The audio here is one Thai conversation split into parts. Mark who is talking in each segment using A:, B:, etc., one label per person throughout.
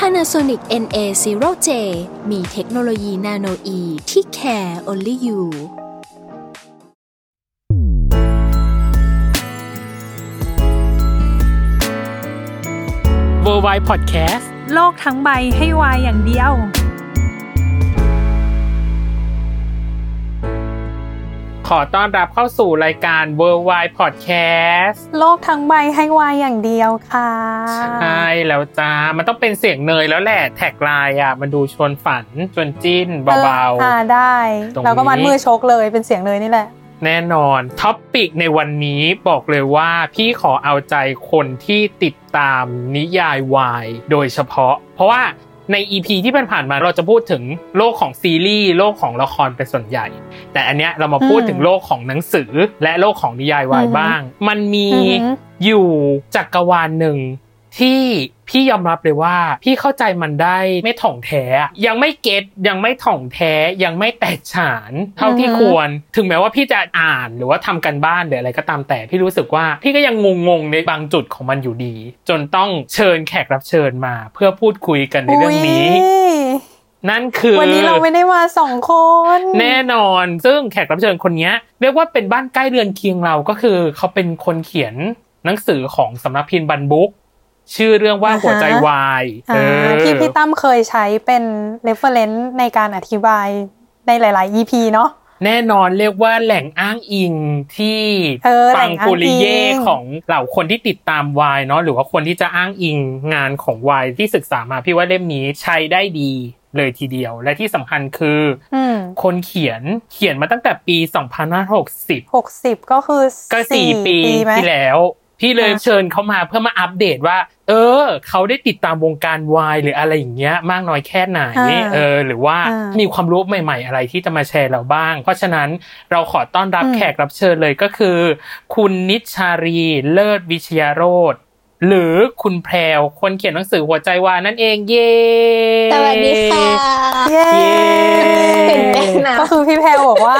A: Panasonic NA0J มีเทคโนโลยีนาโนอีที่ care only you
B: w o r l d w i d e Podcast
C: โลกทั้งใบให้วายอย่างเดียว
B: ขอต้อนรับเข้าสู่รายการ w o r l d w i d e Podcast
C: โลกทั้งใบให้วายอย่างเดียวค่ะ
B: ใช่แล้วจ้า มันต้องเป็นเสียงเนยแล้วแหละ tagline อะ มันดูชวนฝัน ชวนจิ้นเบา
C: อ่าได้
B: ตรงนี้
C: เราก็มัดมือชกเลยเป็นเสียงเนยนี่แหละ
B: ๆแน่นอน topic ในวันนี้บอกเลยว่าพี่ขอเอาใจคนที่ติดตามนิยายวายโดยเฉพาะ เพราะว่า ใน EP ที่ผ่านๆมาเราจะพูดถึงโลกของซีรีส์โลกของละครเป็นส่วนใหญ่ แต่อันเนี้ยเรามาพูด
C: อืม
B: ถึงโลกของหนังสือและโลกของนิยายวาย
C: อือฮึ
B: บ้าง มันมี
C: อือฮึ
B: อยู่จักรวาลหนึ่ง ที่พี่ยอมรับเลยว่า พี่เข้าใจมันได้ไม่ถ่องแท้ ยังไม่เก็ตยังไม่ถ่องแท้ยังไม่แตกฉาน เท่าที่ควร ถึงแม้ว่าพี่จะอ่านหรือว่าทำกันบ้านหรืออะไรก็ตามแต่พี่รู้สึกว่า พี่ก็ยังงงๆในบางจุดของมันอยู่ดี จนต้องเชิญแขกรับเชิญมา เพื่อพูดคุยกันในเรื่องนี้
C: อุ๊ย
B: นั่นคือ
C: วันนี้เราไม่ได้มาสองคน
B: แน่นอนซึ่งแขกรับเชิญคนเนี้ยเรียกว่าเป็นบ้านใกล้เรือนเคียงเราก็คือ เขาเป็นคนเขียนหนังสือของสำนักพิมพ์บันบุ๊ก ชื่อเรื่องว่าหัวใจวาย
C: อ่าที่พี่ตั้มเคยใช้เป็น reference ในการอธิบายในหลาย ๆ EP เนาะ
B: แน่นอนเรียกว่าแหล่งอ้างอิงที่
C: เออ
B: ปัง
C: แหล่งอ้างอิง
B: ปุริเย่ของเหล่าคนที่ติดตามวายเนาะหรือว่าคนที่จะอ้างอิงงานของวายที่ศึกษามาพี่ว่าเล่มนี้ใช้ได้ดีเลยทีเดียว และที่สำคัญคือ
C: อืม
B: คนเขียนเขียนมาตั้งแต่ปี 2560
C: หกสิบก็คือ
B: ก็สี่ปี
C: ไหม
B: ที่แล้ว พี่เลย
C: อะ
B: เชิญเขามาเพื่อมาอัปเดตว่า เออ เขาได้ติดตามวงการวายหรืออะไรอย่างเงี้ย มากน้อยแค่ไหน
C: อ่า
B: เออ หรือว่า
C: อ่ามี
B: มีความรู้ใหม่ ๆ อะไรที่จะมาแชร์เราบ้าง เพราะฉะนั้นเราขอต้อนรับ
C: อืม
B: แขกรับเชิญเลยก็คือ คุณนิชชารีเลิศวิชยาโรธ หรือคุณแพรวคนเขียนหนังสือหัวใจวายนั่นเองเย้
D: สวัสดีค่ะ
C: เย้
D: ตื่นเต้นนะ
C: ก็คือพี่แพรบอกว่า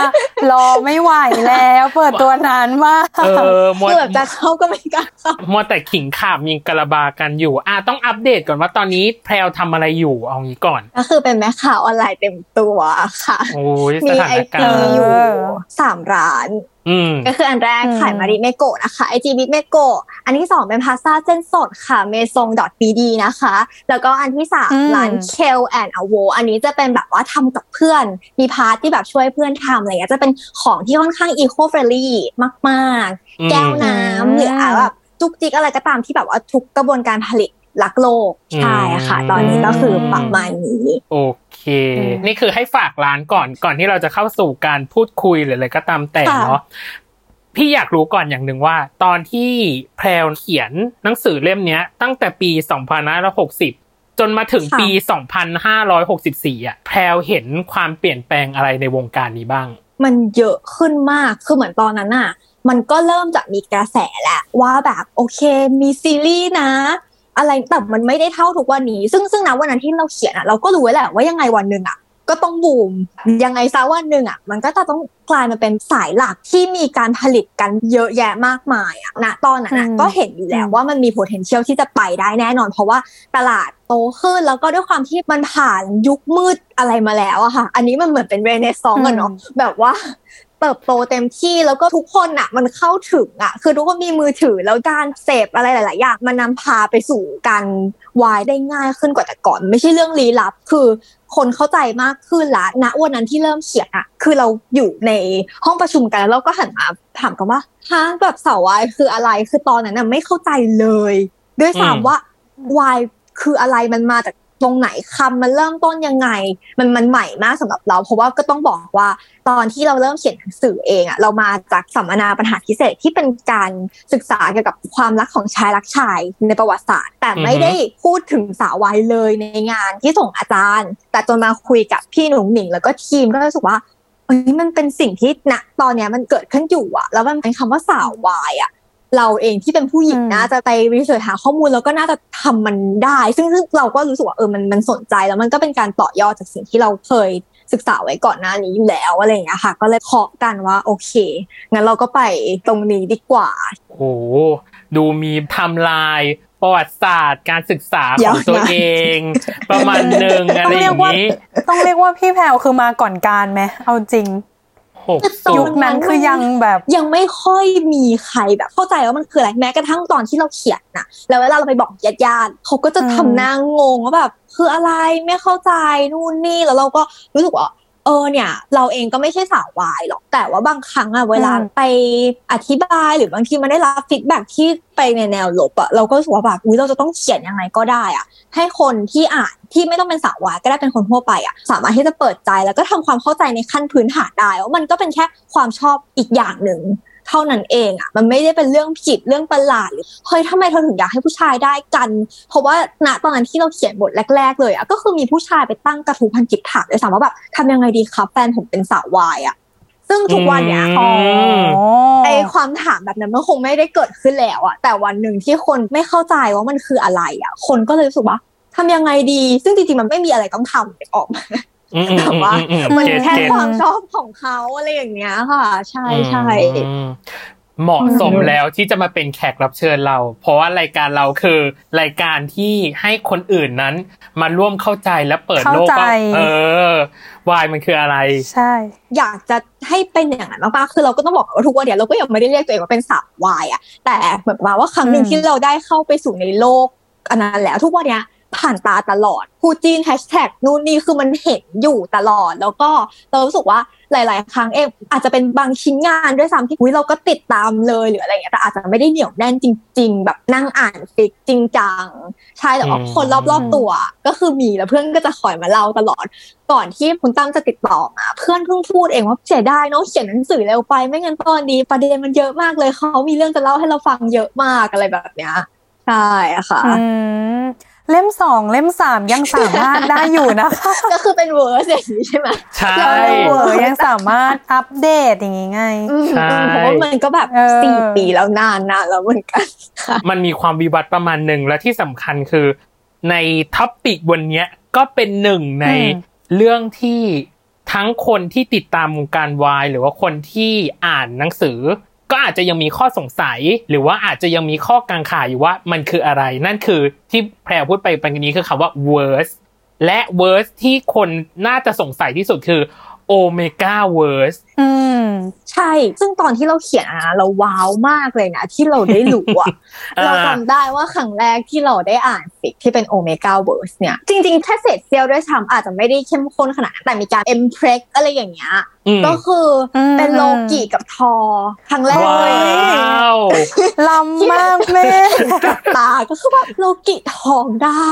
C: รอไม่ไหวแล้ว เปิดตัวนานมาก
B: เออมัว
D: คือแบบจะเข้าก็ไม่กล้าเข้า
B: มัวแต่ขิงข่ามีกระบากันอยู่อะต้องอัปเดตก่อนว่าตอนนี้แพรวทำอะไรอยู่เอางี้ก่อน
D: ก็คือเป็นแม่ข่าวออนไลน์เต็มตัวค่ะ
B: โอ้ยส
D: มี
B: ถา
D: ไอน
B: การ
D: จี
B: ณ์
D: อยู่สามร้าน
B: อืม
D: ก็คืออันแรก
C: อืม
D: ขาย Marimekko นะคะ IG บิ๊กเมโกะอันที่สองเป็นพาสต้าเส้นสดค่ะเมซง .bd นะคะ แล้วก็อันที่สาม
C: อืม
D: ร้าน Kale and Avo อันนี้จะเป็นแบบว่าทำกับเพื่อน มี part ที่แบบช่วยเพื่อนทำอะไรเงี้ยจะเป็นของที่ค่อนข้าง eco-friendly มาก
B: อืม
D: ๆแก้วน้
C: อืมำ
D: หรืออะแบบจุกจิกอะไรก็ตามที่แบบว่าทุกกระบวนการผลิต รักโลกใช่ค่ะ ตอนนี้ก็คือประมาณนี้
B: โอเค
C: อืม
B: นี่คือให้ฝากร้านก่อนก่อนที่เราจะเข้าสู่การพูดคุยหรืออะไรก็ตามแต่
D: ค่ะ
B: เนาะพี่อยากรู้ก่อนอย่างหนึ่งว่า ตอนที่แพรวเขียนหนังสือเล่มเนี้ยตั้งแต่ปี 2560 จนมาถึงปี 2564 อะ แพรวเห็นความเปลี่ยนแปลงอะไรในวงการนี้บ้าง
D: มันเยอะขึ้นมาก คือเหมือนตอนนั้นน่ะ มันก็เริ่มจากมีกระแสแหละว่าแบบโอเคมีซีรีส์นะ อะไรแต่มันไม่ได้เท่าทุกวันนี้ ซึ่งซึ่งนะวันนั้นที่เราเขียนอะเราก็รู้ไว้แหละว่ายังไงวันหนึ่งอะก็ต้องบูมยังไงซะวันหนึ่งอะมันก็จะต้องกลายมาเป็นสายหลักที่มีการผลิตกันเยอะแยะมากมายอะณตอนนั้นอะ
C: อืม
D: ก็เห็นอยู่แล้ว
C: อืม
D: ว่ามันมี potential ที่จะไปได้แน่นอน เพราะว่าตลาดโตขึ้นแล้วก็ด้วยความที่มันผ่านยุคมืดอะไรมาแล้วอะค่ะ อันนี้มันเหมือนเป็นเรเนซองส์อะเนาะแบบว่า เติบโตเต็มที่แล้วก็ทุกคนอะมันเข้าถึงอะคือทุกคนมีมือถือแล้วการเสพอะไรหลาย ๆ อย่างมันนำพาไปสู่การวายได้ง่ายขึ้นกว่าแต่ก่อน ไม่ใช่เรื่องลี้ลับคือคนเข้าใจมากขึ้นละณวันนั้นที่เริ่มเขียนอะคือเราอยู่ในห้องประชุมกันแล้วเราก็หันมาถามกันว่าฮะแบบสาววายคืออะไรคือตอนนั้นน่ะไม่เข้าใจเลย ด้วย
B: อืม
D: ซ้ำว่าวายคืออะไรมันมาจาก ตรงไหนคำมันเริ่มต้นยังไง มันมันใหม่มากสำหรับเรา เพราะว่าก็ต้องบอกว่าตอนที่เราเริ่มเขียนหนังสือเองอะเรามาจากสัมมนาปัญหาพิเศษที่เป็นการศึกษาเกี่ยวกับความรักของชายรักชายในประวัติศาสตร์ แต่ไม่ได้พูดถึงสาววายเลยในงานที่ส่งอาจารย์ แต่จนมาคุยกับพี่หนุ่งหนิง แล้วก็ทีมก็รู้สึกว่าเฮ้ยมันเป็นสิ่งที่ณตอนเนี้ยมันเกิดขึ้นอยู่อะแล้วมันเป็นคำว่าสาววายอะ เราเองที่เป็นผู้หญิงนะจะไปรีเสิร์ชหาข้อมูลแล้วก็น่าจะทำมันได้ ซึ่งซึ่งเราก็รู้สึกว่าเออมันมันสนใจแล้วมันก็เป็นการต่อยอดจากสิ่งที่เราเคยศึกษาไว้ก่อนหน้านี้อยู่แล้วอะไรอย่างเงี้ยค่ะ ก็เลยเคาะกันว่าโอเคงั้นเราก็ไปตรงนี้ดีกว่า
B: โอ้โหดูมีทำลายประวัติศาสตร์การศึกษาข
D: ยา
B: อ
D: ว
B: งตัวเอง ประมาณหนึ่งอะไรอย่างนี้
C: ต้องเรียกว่าพี่แพรวคือมาก่อนการไหมเอาจริง
B: หกสู
C: ยุ
B: ต
C: ค
B: ร
C: นั้นคือยังแบบ
D: ยังไม่ค่อยมีใครแบบ เข้าใจว่ามันคืออะไรแม้กระทั่งตอนที่เราเขียนนะแล้วเวลาเราไปบอกญาติญาติๆเขาก็จะ
C: อืม
D: ทำหน้างงว่าแบบคืออะไรไม่เข้าใจนู่นนี่แล้วเราก็รู้สึกว่า เออเนี่ย เราเองก็ไม่ใช่สาววายหรอกแต่ว่าบางครั้งอะเวลาไปอธิบายหรือบางทีมันได้รับฟีดแบ็ที่ไปในแนวลบอะเราก็รู้สึกว่าแบบอุ้ยเราจะต้องเขียนยังไงก็ได้อะให้คนที่อ่านที่ไม่ต้องเป็นสาววายก็ได้เป็นคนทั่วไปอะสามารถที่จะเปิดใจแล้วก็ทำความเข้าใจในขั้นพื้นฐานได้ว่ามันก็เป็นแค่ความชอบอีกอย่างหนึ่ง เท่านั้นเองอะมันไม่ได้เป็นเรื่องผิดเรื่องประหลาดหรือเฮ้ยทำไมเธอถึงอยากให้ผู้ชายได้กัน เพราะว่าณตอนนั้นที่เราเขียนบทแรก ๆ เลยอะก็คือมีผู้ชายไปตั้งกระทู้พันจิบถามเลยสามว่าแบบทำยังไงดีครับแฟนผมเป็นสาววายอะซึ่งทุกวันเนี้ย
B: อื
C: อ๋อ
B: ม
D: ไอความถามแบบนั้นมันคงไม่ได้เกิดขึ้นแล้วอะแต่วันหนึ่งที่คนไม่เข้าใจว่ามันคืออะไรอะคนก็เลยรู้สึกว่าทำยังไงดี ซึ่งจริงๆมันไม่มีอะไรต้องทำออกมา
B: อืมอืม
D: แต่ว่า
B: อืมอืม
D: มัน
B: เก็ต
D: แค่
B: เก็ต
D: ความชอบของเขาอะไรอย่างเงี้ยค่ะ ใช่ใช่
B: อืมเหมาะสมแล้วที่จะมาเป็นแขกรับเชิญเรา เพราะว่ารายการเราคือรายการที่ให้คนอื่นนั้น มาร่วมเข้าใจและเปิดโลก
C: เข้าใจ
B: ว่าเออวายมันคืออะไร
C: ใช่
D: อยากจะให้เป็นอย่างนั้นมากๆคือเราก็ต้องบอกว่าทุกวันเนี้ยเราก็ยังไม่ได้เรียกตัวเองว่าเป็นสาววายอะแต่เหมือนกับว่าครั้งหนึ่ง
C: อืม
D: ที่เราได้เข้าไปสู่ในโลกอันนั้นแล้วทุกวันเนี้ย ผ่านตาตลอดคู่จีนแฮชแท็กนู่นนี่คือมันเห็นอยู่ตลอด แล้วก็เรารู้สึกว่าหลาย ๆ ครั้งเองอาจจะเป็นบางชิ้นงานด้วยซ้ำที่อุ๊ยเราก็ติดตามเลยหรืออะไรอย่างเงี้ยแต่อาจจะไม่ได้เหนียวแน่นจริง ๆ แบบนั่งอ่านฟิกจริงจังใช่แต่ว่า
B: อืม
D: คนรอบ ๆ ตัวก็คือมีแล้วเพื่อนก็จะคอยมาเล่าตลอด ก่อนที่คุณตั้มจะติดต่อมาเพื่อนเพิ่งพูดเองว่าเสียดายเนาะเขียนหนังสือเร็วไป ไม่งั้นตอนนี้ประเด็นมันเยอะมากเลยเขามีเรื่องจะเล่าให้เราฟังเยอะมากอะไรแบบเนี้ยใช่อะค่ะ
C: อืม เล่มสองเล่มสามยังสามารถได้อยู่นะคะ
D: ก็คือเป็นเวอร์สอย่างนี้ใช่ไหม
B: ใช่
D: เรา
C: เวอร์ยังสามารถอัปเดตอย่างงี้ไง
D: อืม
B: ใช่
D: อืมเพราะว่ามันก็แบบ
C: เออ
D: สี่ปีแล้วนานนานแล้วเหมือนกันค่ะ
B: มันมีความวิวัฒน์ประมาณหนึ่งและที่สำคัญคือ ใน topic วันเนี้ยก็เป็นหนึ่งใน
C: อืม
B: เรื่องที่ทั้งคนที่ติดตามวงการวายหรือว่าคนที่อ่านหนังสือ ก็อาจจะยังมีข้อสงสัย หรือว่าอาจจะยังมีข้อกังขาอยู่ว่ามันคืออะไร นั่นคือที่แพรวพูดไปปันนี้คือคำว่า verse และ verse ที่คนน่าจะสงสัยที่สุดคือ omegaverse
C: อืม
D: ใช่ ซึ่งตอนที่เราเขียนอะนะเราว้าวมากเลยนะ ที่เราได้รู้อะ
B: อ่า
D: เราจำได้ว่าครั้งแรกที่เราได้อ่าน fic ที่เป็น omegaverse เนี่ย จริงๆ แค่เศษเสี้ยวด้วยซ้ำอาจจะไม่ได้เข้มข้นขนาดนั้นแต่มีการ mpreg อะไรอย่างเงี้ย
B: อืม
D: ก็คืออ
C: ม
D: เป็นโลกิกับทอครั้งแรก
B: ว้
D: เลยา
B: ว
C: ลำมากแม่
D: กับตาก็คือแบบโลกิทองได้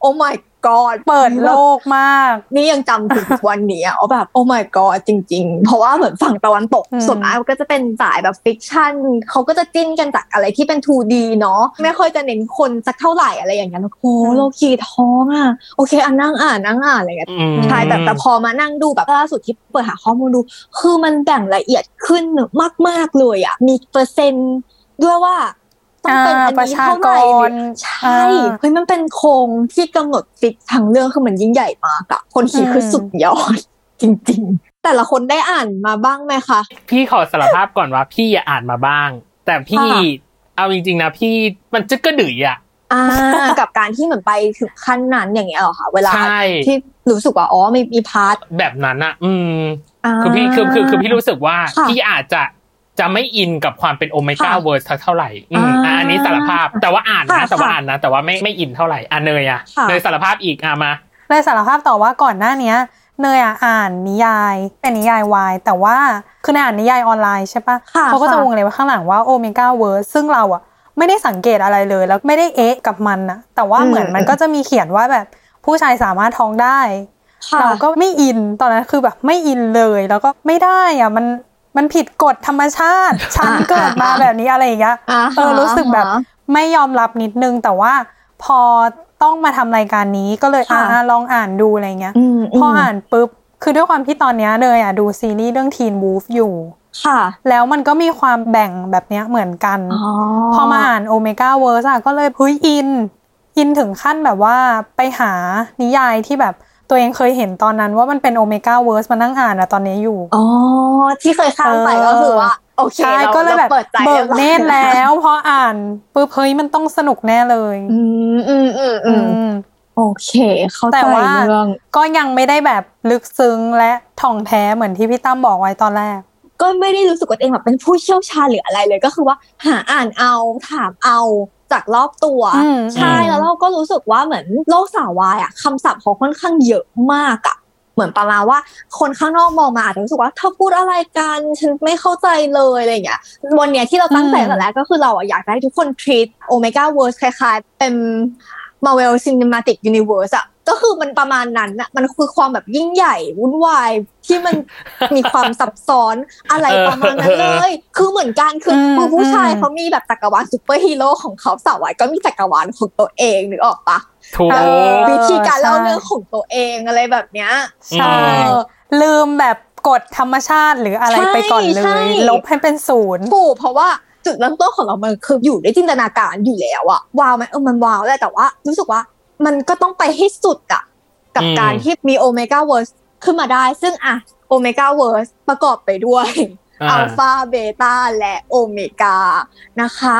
D: โอ้ my god
C: เปิดโลกมาก
D: นี่ยังจำถึงทุกวันนี้อะว่าแบบ โอ้ my god จริง ๆ เพราะว่าเหมือนฝั่งตะวันตก
C: อืม
D: ส่วนมากก็จะเป็นสายแบบฟิกชันเขาก็จะจิ้นกันจากอะไรที่เป็น 2D เนาะไม่ค่อยจะเน้นคนสักเท่าไหร่อะไรอย่างเงี้ยโอ้โหโลกีทองอะโอเคอันนั่งอ่านนั่งอ่านอะไรอย่างเงี้ย
B: อืม
D: ใช่แต่แต่พอมานั่งดูแบบล่าสุดที่เปิดหาข้อมูลดู คือมันแบ่งละเอียดขึ้นมาก ๆเลยอะมีเปอร์เซ็นต์ด้วยว่า ต้องเป็นอัน
C: ประ
D: นี้
C: ชา
D: เท่าไหร่
C: ก
D: ห
C: ร
D: รือใช่
C: อ่า
D: เฮ้ยมันเป็นโครงที่กำหนดฟิกทั้งเรื่องคือมันยิ่งใหญ่มากอะคนเขียนคือสุดยอดจริง ๆ แต่ละคนได้อ่านมาบ้างไหมคะ
B: พี่ขอสารภาพก่อนว่าพี่อะอ่านมาบ้าง แต่พี่
D: ค่ะ
B: เอาจริงๆนะพี่มันจะกระดือยอะ
D: อ่ากับการที่เหมือนไปถึงขั้นนั้นอย่างเงี้ยเหรอคะเวลา
B: ใช่
D: ที่รู้สึกว่าอ๋อมีมี part
B: แบบนั้นอะอืมาคือพี่คือคือคือพี่รู้สึกว่า
D: ค่ะ
B: พี่อาจจะ จะไม่อินกับความเป็นโอเมก้า
D: ค่ะ
B: verse เท่าไหร่อืม
D: อ่า
B: อะอันนี้สารภาพแต่ว่าอ่านนะ
D: ค่ะ
B: แต่ว่า
D: ค่ะ
B: อ่านนะแต่ว่าไม่ไม่อินเท่าไหร่อะเนยอะ
D: ค่ะ
B: เนยสารภาพอีกอะมา
C: เนยสารภาพต่อว่าก่อนหน้าเนี้ยเนยอะอ่านนิยายเป็นนิยายวายแต่ว่าคือในอ่านนิยายออนไลน์ใช่ปะ
D: ค่ะ
C: เขาก็จะ
D: ค่ะ
C: วงเล็บว่าข้างหลังว่า omegaverse ซึ่งเราอะไม่ได้สังเกตอะไรเลยแล้วไม่ได้เอ๊ะกับมันนะแต่ว่าเหมือนมันก็จะมีเขียนว่าแบบผู้ชายสามารถท้องได้
D: ค่ะ
C: เราก็ไม่อินตอนนั้นคือแบบไม่อินเลยแล้วก็ไม่ได้อะมัน มันผิดกฎธรรมชาติ ฉัน
D: อ่า
C: เกิดมา
D: อ่า
C: แบบนี้อะไรอย่างเงี้ย
D: อ่า
C: เออรู้สึกแบบ
D: อ่า
C: ไม่ยอมรับนิดนึง แต่ว่าพอต้องมาทำรายการนี้ก็เลย
D: ค่ะ
C: อ่าลองอ่านดูอะไรเงี้ย
D: อืม
C: พออ่านปุ๊บคือด้วยความที่ตอนเนี้ยเนยอะดูซีรีส์เรื่อง Teen Wolf อยู่
D: ค่ะ
C: แล้วมันก็มีความแบ่งแบบเนี้ยเหมือนกัน
D: อ๋อ
C: พอมาอ่าน Omegaverse อะก็เลยเฮ้ยอิน อินถึงขั้นแบบว่าไปหานิยายที่แบบ ตัวเองเคยเห็นตอนนั้นว่ามันเป็น Omegaverse มานั่งอ่านอะตอนนี้อยู่
D: อ๋อ ที่เคยข้ามไป
C: เออ
D: ก็คือว่า โอเค
C: ใช่
D: รา
C: ก็เลยแบบ
D: ราเปิดใจ
C: เบิกเนตร
D: รียบร้อย
C: แล้วพออ่านปุ๊บเฮ้ยมันต้องสนุกแน่เลย
D: อืมอืมอืมอื
C: อื
D: ม
C: ม
D: โอเค เข้า
C: แต่
D: ใจ
C: ว่า
D: เรื่อง
C: ก็ยังไม่ได้แบบลึกซึ้งและถ่องแท้เหมือนที่พี่ตั้มบอกไว้ตอนแรก
D: ก็ไม่ได้รู้สึกว่าตัวเองแบบเป็นผู้เชี่ยวชาญหรืออะไรเลยก็คือว่า หาอ่านเอาถามเอา จากรอบตัว
C: อืม
D: ใช่
B: อืม
D: แล้วเราก็รู้สึกว่าเหมือนโลกสาววายอะคำศัพท์เขาค่อนข้างเยอะมากอะเหมือนประมาณว่าคนข้างนอกมองมาอาจจะรู้สึกว่าเธอพูดอะไรกันฉันไม่เข้าใจเลยอะไรอย่างเงี้ยวันเนี้ยที่เราตั้งใจ
C: อืม
D: แต่แรกก็คือเราอะอยากให้ทุกคน treat Omega Verse คล้ายๆ เป็น Marvel Cinematic Universe อะ ก็คือมันประมาณนั้นอะมันคือความแบบยิ่งใหญ่วุ่นวายที่มันมีความซับซ้อนอะไรประมาณนั้นเลย คือเหมือนกันคือ
C: อืม
D: คือผู้ชาย
C: อืม
D: เขามีแบบจักรวาลซูเปอร์ฮีโร่ของเขาสาววายก็มีจักรวาลของตัวเองนึกออกปะ
B: ถูก
C: เออ
D: วิธีการเล่า
C: ใช่
D: เรื่องของตัวเองอะไรแบบเนี้ย
C: ใช่
D: เออ
C: ลืมแบบกฎธรรมชาติหรืออะไร
D: ใช่
C: ไปก่อนเล
D: ใช่
C: ยลบให้เป็นศูนย์
D: ถูกเพราะว่าจุดเริ่มต้นของเรามันคืออยู่ด้วยจินตนาการอยู่แล้วอะว้าวไหมเออมันว้าวแหละแต่ว่า รู้สึกว่า มันก็ต้องไปให้สุดอะกับ
B: อืม
D: การที่มี Omegaverse ขึ้นมาได้ ซึ่งอะ Omegaverse ประกอบไปด้วย
B: อ่า
D: อัลฟาเบต้าและโอเมก้านะคะ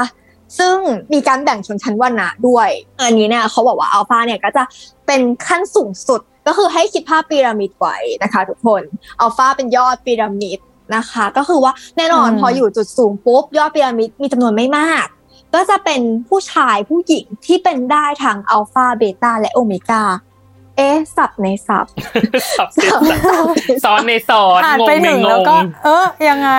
D: ซึ่งมีการแบ่งชนชั้นวรรณะด้วย อันนี้เนี่ยเขาบอกว่าอัลฟาเนี่ยก็จะเป็นขั้นสูงสุดก็คือให้คิดภาพพีระมิดไว้นะคะ ทุกคนอัลฟาเป็นยอดพีระมิดนะคะ ก็คือว่าแน่นอน
C: อืม
D: พออยู่จุดสูงปุ๊บยอดพีระมิดมีจำนวนไม่มาก ก็จะเป็นผู้ชายผู้หญิงที่เป็นได้ทั้งอัลฟาเบต้าและโอเมก้าเอ๊ะสับในสับ
B: สับสิบซ้อนในซ้อน
C: ผ่าน
B: งง
C: ไป
B: ใน
C: ถึง
B: ง
C: แล้ว
B: ง
C: ก็ เออยังไง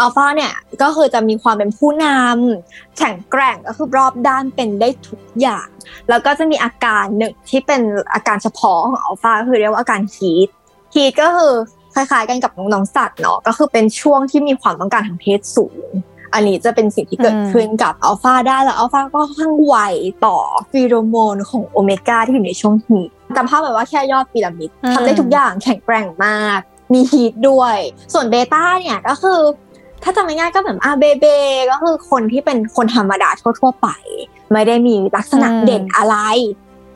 D: อัลฟาเนี่ยก็คือจะมีความเป็นผู้นำแข็งแกร่งก็คือรอบด้านเป็นได้ทุกอย่าง แล้วก็จะมีอาการหนึ่งที่เป็นอาการเฉพาะของอัลฟาก็คือเรียกว่าอาการ heat heat ก็คือคล้ายๆกันกับน้องๆสัตว์เนาะก็คือเป็นช่วงที่มีความต้องการทางเพศสูง อันนี้จะเป็นสิ่งที่เกิด
C: อืม
D: ขึ้นกับอัลฟาได้แล้วอัลฟาก็ค่อนข้างไวต่อฟีโรโมนของโอเมก้าที่อยู่ในช่วง heat จำภาพแบบว่าแค่ยอดพีระมิด
C: อืม
D: ทำได้ทุกอย่างแข็งแกร่งมาก มี heat ด้วย ส่วนเบต้าเนี่ยก็คือ ถ้าจำง่ายๆก็เหมือนอาเบเบก็คือคนที่เป็นคนธรรมดาทั่วๆไป ไม่ได้มีลักษณะ
C: อืม
D: เด่นอะไร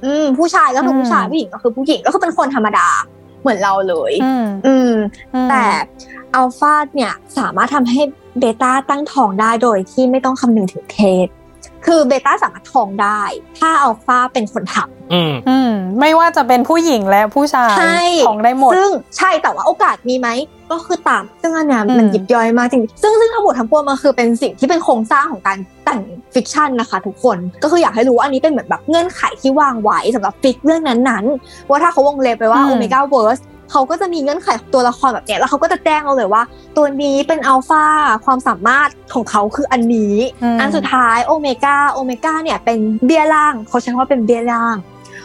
D: อืมผู้ชายก็คืออ
C: ม
D: ผู้ชายผู้หญิงก็คือผู้หญิงก็คือเป็นคนธรรมดาเหมือนเราเลย
C: อืม
D: อืม
C: อืม
D: แต่อัลฟาเนี่ยสามารถทำให้ เบต้าตั้งท้องได้โดยที่ไม่ต้องคำนึงถึงเพศคือเบต้าสามารถท้องได้ ถ้าอัลฟาเป็นคนทำ
B: อืม
C: อืมไม่ว่าจะเป็นผู้หญิงและผู้ชาย
D: ใช่
C: ท้องได้หมด
D: ซึ่งใช่แต่ว่าโอกาสมีไหมก็คือตามซึ่งอันเนี้ย
C: อืม
D: มันยิบย่อยมากจริงๆซึ่งซึ่งทั้งหมดทั้งปวงมันคือเป็นสิ่งที่เป็นโครงสร้างของการแต่ง fiction นะคะ ทุกคนก็คืออยากให้รู้ว่าอันนี้เป็นเหมือนแบบเงื่อนไขที่วางไว้สำหรับ fic เรื่องนั้นๆว่าถ้าเขาวงเล็บไปว่า
C: อืม
D: Omegaverse เขาก็จะมีเงื่อนไขของตัวละครแบบเนี้ยแล้วเขาก็จะแจ้งเราเลยว่า ตัวนี้เป็นอัลฟาความสามารถของเขาคืออันนี้
C: ม
D: อันสุดท้ายโอเมก้าโอเมก้าเนี่ยเป็นเบี้ยล่างเขาใช้คำว่าเป็นเบี้ยล่าง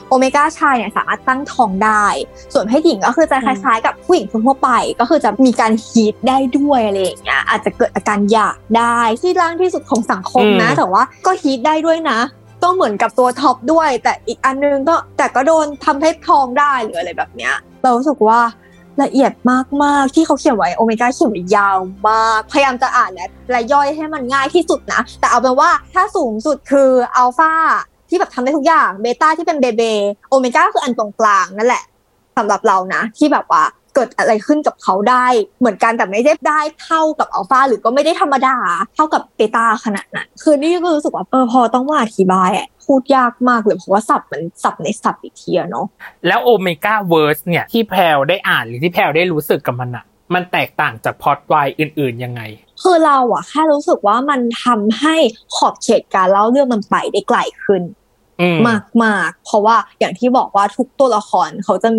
D: โอเมก้าชายเนี่ยสามารถตั้งท้องได้ ส่วนเพศหญิงก็คือจะคล้ายๆ กับผู้หญิงทั่วไป ก็คือจะมีการ heat ได้ด้วยอะไรอย่างเงี้ยอาจจะเกิดอาการอยากได้ที่ล่างที่สุดของสังคมนะ
B: อืม
D: แต่ว่าก็ heat ได้ด้วยนะ ก็เหมือนกับตัวท็อปด้วย แต่อีกอันนึงก็แต่ก็โดนทำให้ท้องได้หรืออะไรแบบเนี้ย เรารู้สึกว่าละเอียดมากๆที่เขาเขียนไว้โอเมก้าเขียนไว้ยาวมาก พยายามจะอ่านและและย่อยให้มันง่ายที่สุดนะ แต่เอาเป็นว่าถ้าสูงสุดคืออัลฟาที่แบบทำได้ทุกอย่างเบต้าที่เป็นเบเบโอเมก้าคืออันตรงกลางนั่นแหละสำหรับเรานะ ที่แบบว่า เกิดอะไรขึ้นกับเขาได้เหมือนกันแต่ไม่ได้ได้เท่ากับอัลฟาหรือก็ไม่ได้ธรรมดาเท่ากับเบต้าขนาดนั้นคือนี่ก็รู้สึกว่าเออพอต้องมาอธิบายอะพูดยากมากเลยเพราะว่าศัพท์มันศัพท์ในศัพท์อีกทีอะเนาะ
B: แล้ว Omegaverse เนี่ยที่แพรวได้อ่านหรือที่แพรวได้รู้สึกกับมันอะมันแตกต่างจากพล็อตวายอื่นๆยังไง
D: คือเราอะแค่รู้สึกว่ามันทำให้ขอบเขตการเล่าเรื่องมันไปได้ไกลขึ้น
B: อืม
D: มากมากๆเพราะว่าอย่างที่บอกว่าทุกตัวละครเขาจะ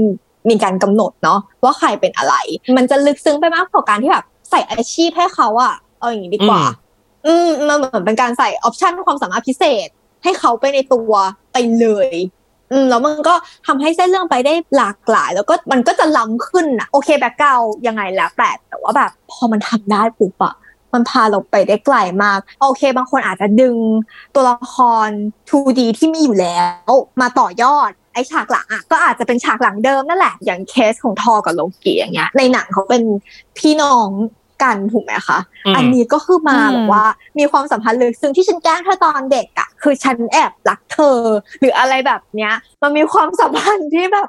D: มีการกำหนดเนาะว่าใครเป็นอะไร มันจะลึกซึ้งไปมากกว่าการที่แบบใส่อาชีพให้เขาอะเอาอย่างนี้ดีกว่า
B: อืม
D: อืมมันเหมือนเป็นการใส่ option ความสามารถพิเศษ ให้เขาไปในตัวไปเลย อืมแล้วมันก็ทำให้เส้นเรื่องไปได้หลากหลาย แล้วก็มันก็จะล้ำขึ้นนะโอเคแบ็กกราวยังไงแล้วแต่แต่ว่าแบบพอมันทำได้ปุ๊บอะมันพาเราไปได้ไกลมาก โอเค บางคนอาจจะดึงตัวละคร 2D ที่มีอยู่แล้ว มาต่อยอด ไอฉากหลังอะก็อาจจะเป็นฉากหลังเดิมนั่นแหละ อย่างเคสของทอกับโลกีอย่างเงี้ย ในหนังเขาเป็นพี่น้องกันถูกไหมคะ
B: อืม
D: อันนี้ก็คือมา
C: อืม
D: แบบว่ามีความสัมพันธ์ลึกซึ้งที่ฉันแกล้งเธอตอนเด็กอะคือฉันแอบรักเธอ หรืออะไรแบบเนี้ย มันมีความสัมพันธ์ที่แบบ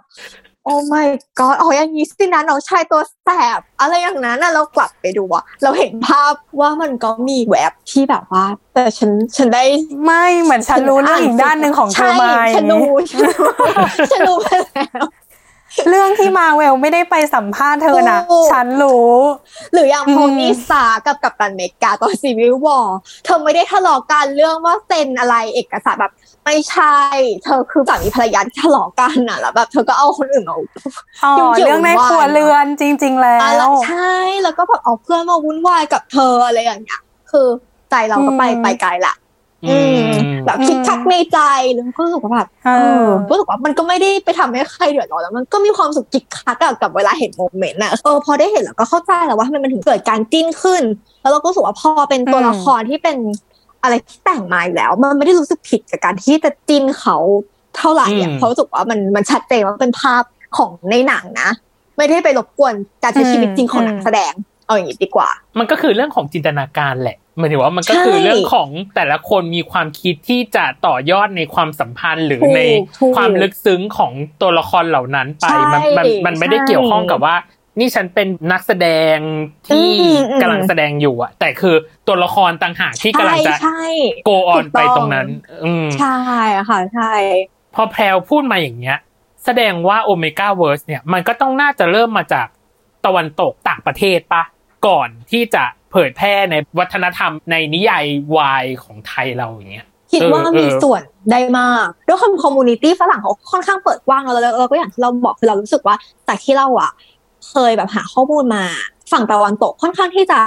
D: โอ้ my god อ๋ออย่างนี้สินะน้องชายตัวแสบ อะไรอย่างนั้นน่ะเรากลับไปดูอะเราเห็นภาพว่ามันก็มีแวบที่แบบว่า แต่ฉันฉันได้
C: ไม่เหมือนฉันรู้เรื่องอีกด้านหนึ่งของเธอมาอ
D: ใช่ฉั
C: ย่านง
D: รู้
C: นี้
D: ฉันรู้ไปแล้ว
C: เรื่องที่มาเวลไม่ได้ไปสัมภาษณ์เธอนะ
D: ถูก
C: ฉันรู้
D: หรืออย่าง
C: อืม
D: Tony Starkับกัปตันอเมริกาตอน Civil War เธอไม่ได้ทะเลาะกันเรื่องว่าเซ็นอะไรเอกสารแบบ ไม่ใช่ เธอคือสามีภรรยาที่ทะเลาะกันน่ะแล้วแบบเธอก็เอาคนอื่นมา
C: อ๋อ
D: ยุ่งเกี่ยว
C: เรื่องในครัวเรือนจริง ๆ แล้
D: อะไร
C: ว
D: ใช่แล้วก็แบบเอาเพื่อนมาวุ่นวายกับเธออะไรอย่างเงี้ย คือใจเราก็ไป
C: อืม
D: ไปไกลละ
B: อืม
D: แบบคิกคักในใจแล้วก็รู้สึกว่าแบบ
C: เออ
D: รู้สึกว่ามันก็ไม่ได้ไปทำให้ใครเดือดร้อนแล้วมันก็มีความสุขคิกคักอะกับเวลาเห็น moment อะเออพอได้เห็นแล้วก็เข้าใจแล้วว่าทำไมมันถึงเกิดการจิ้นขึ้น แล้วเราก็รู้สึกว่าพอเป็นตัว
C: อืม
D: ละครที่เป็น อะไรที่แต่งมาอยู่แล้ว มันไม่ได้รู้สึกผิดกับการที่จะจิ้นเขาเท่าไหร่อะ
B: อืม
D: เพราะรู้สึกว่ามันมันชัดเจนว่าเป็นภาพของในหนังนะ ไม่ได้ไปรบกวนการใช้ชีวิตจริงของนักแสดง เอาอย่างนี้ดีกว่า
B: มันก็คือเรื่องของจินตนาการแหละหมายถึงว่ามันก็คือ
D: ใช่
B: เรื่องของแต่ละคนมีความคิดที่จะต่อยอดในความสัมพันธ์หรือ
D: ถูก
B: ใน
D: ถูก
B: ความลึกซึ้งของตัวละครเหล่านั้นไป
D: ใช่
B: มันมันมันไม่ได้
D: ใช่
B: เกี่ยวข้องกับว่า นี่ฉันเป็นนักแสดงที่
D: อืมอืม
B: กำลังแสดงอยู่อะแต่คือตัวละครต่างหากที่กำลังจะ
D: ใช่
B: go on
D: ถูกต้อง
B: ไปตรงนั้น อืม
D: ใช่อะค่ะใช่
B: พอแพรวพูดมาอย่างเงี้ย แสดงว่า Omegaverse เนี่ย มันก็ต้องน่าจะเริ่มมาจากตะวันตกต่างประเทศปะก่อนที่จะเผยแพร่ในวัฒนธรรมในนิยายวายของไทยเราอย่างเงี้ย
D: คิดว่า
B: เออ
D: มี
B: เออ
D: ส่วนได้มากด้วยความ community ฝรั่งเขาค่อนข้างเปิดกว้างแล้วแล้วแล้วก็อย่างที่เราบอกคือเรารู้สึกว่าจากที่เราอะ เคยแบบหาข้อมูลมาฝั่งตะวันตกค่อนข้างที่จะ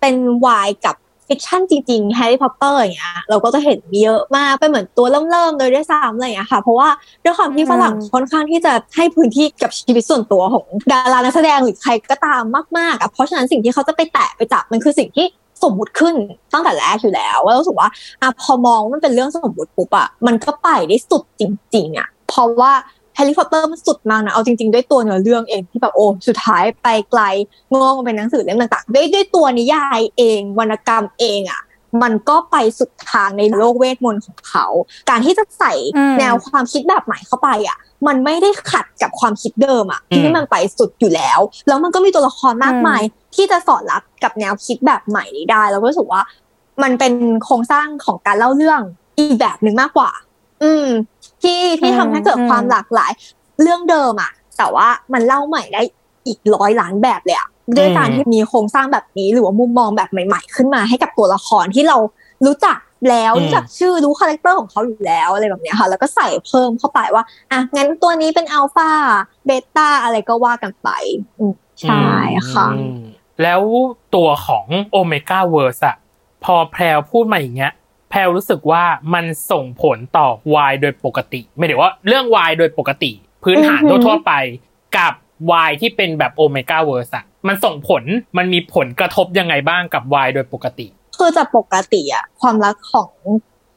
D: เป็นวายกับ fiction จริงๆแฮร์รี่พอตเตอร์อย่างเงี้ยเราก็จะเห็นเยอะมากเป็นเหมือนตัวเริ่มๆเลยด้วยซ้ำอะไรอย่างเงี้ยค่ะ เพราะว่าด้วยความที่ฝรั่งค่อนข้างที่จะให้พื้นที่กับชีวิตส่วนตัวของดารานักแสดงหรือใครก็ตามมากๆอะเพราะฉะนั้นสิ่งที่เขาจะไปแตะไปจับมันคือสิ่งที่สมมุติขึ้นตั้งแต่แรกอยู่แล้วว่ารู้สึกว่าอะพอมองมันเป็นเรื่องสมมติปุ๊บอะมันก็ไปได้สุดจริง ๆอะเพราะว่า ร์รี่พอตเตอร์มันสุดมากนะเอาจริง ๆ ด้วยตัวเนื้อเรื่องเองที่แบบโอ้สุดท้ายไปไกลงอกมาเป็นหนังสือเล่มต่างๆด้วยด้วยตัวนิยายเองวรรณกรรมเองอะมันก็ไปสุดทางในโลกเวทมนต์ของเขา การที่จะใส่
C: อืม
D: แนวความคิดแบบใหม่เข้าไปอะมันไม่ได้ขัดกับความคิดเดิมอะ
B: อืม
D: ที่มันไปสุดอยู่แล้ว แล้วมันก็มีตัวละครมากมาย ที่จะสอดรับกับแนวคิดแบบใหม่นี้ได้แล้วก็รู้สึกว่า มันเป็นโครงสร้างของการเล่าเรื่องอีกแบบหนึ่งมากกว่า อืม ที่ที่
C: อืม
D: ทำให้เกิด
C: อืม
D: ความหลากหลาย เรื่องเดิมอะแต่ว่ามันเล่าใหม่ได้อีกร้อยล้านแบบเลยอะด้วยการที่มีโครงสร้างแบบนี้หรือว่ามุมมองแบบใหม่ ๆ ขึ้นมาให้กับตัวละครที่เรารู้จักแล้ว
B: อืม
D: รู้จักชื่อรู้คาแรคเตอร์ของเขาอยู่แล้วอะไรแบบเนี้ยค่ะ แล้วก็ใส่เพิ่มเข้าไปว่าอะงั้นตัวนี้เป็น alpha beta อะไรก็ว่ากันไปอืมใช่ค่ะ
B: อืมแล้วตัวของ omegaverse อะพอแพรวพูดมาอย่างเงี้ย แพรวรู้สึกว่ามันส่งผลต่อวายโดยปกติ ไม่ได้ว่าเรื่องวายโดยปกติ พื้นฐาน
D: อือหือ
B: ทั่วๆไปกับวายที่เป็นแบบ omegaverse อะมันส่งผลมันมีผลกระทบยังไงบ้างกับวายโดยปกติ
D: คือจากปกติอะความรักของ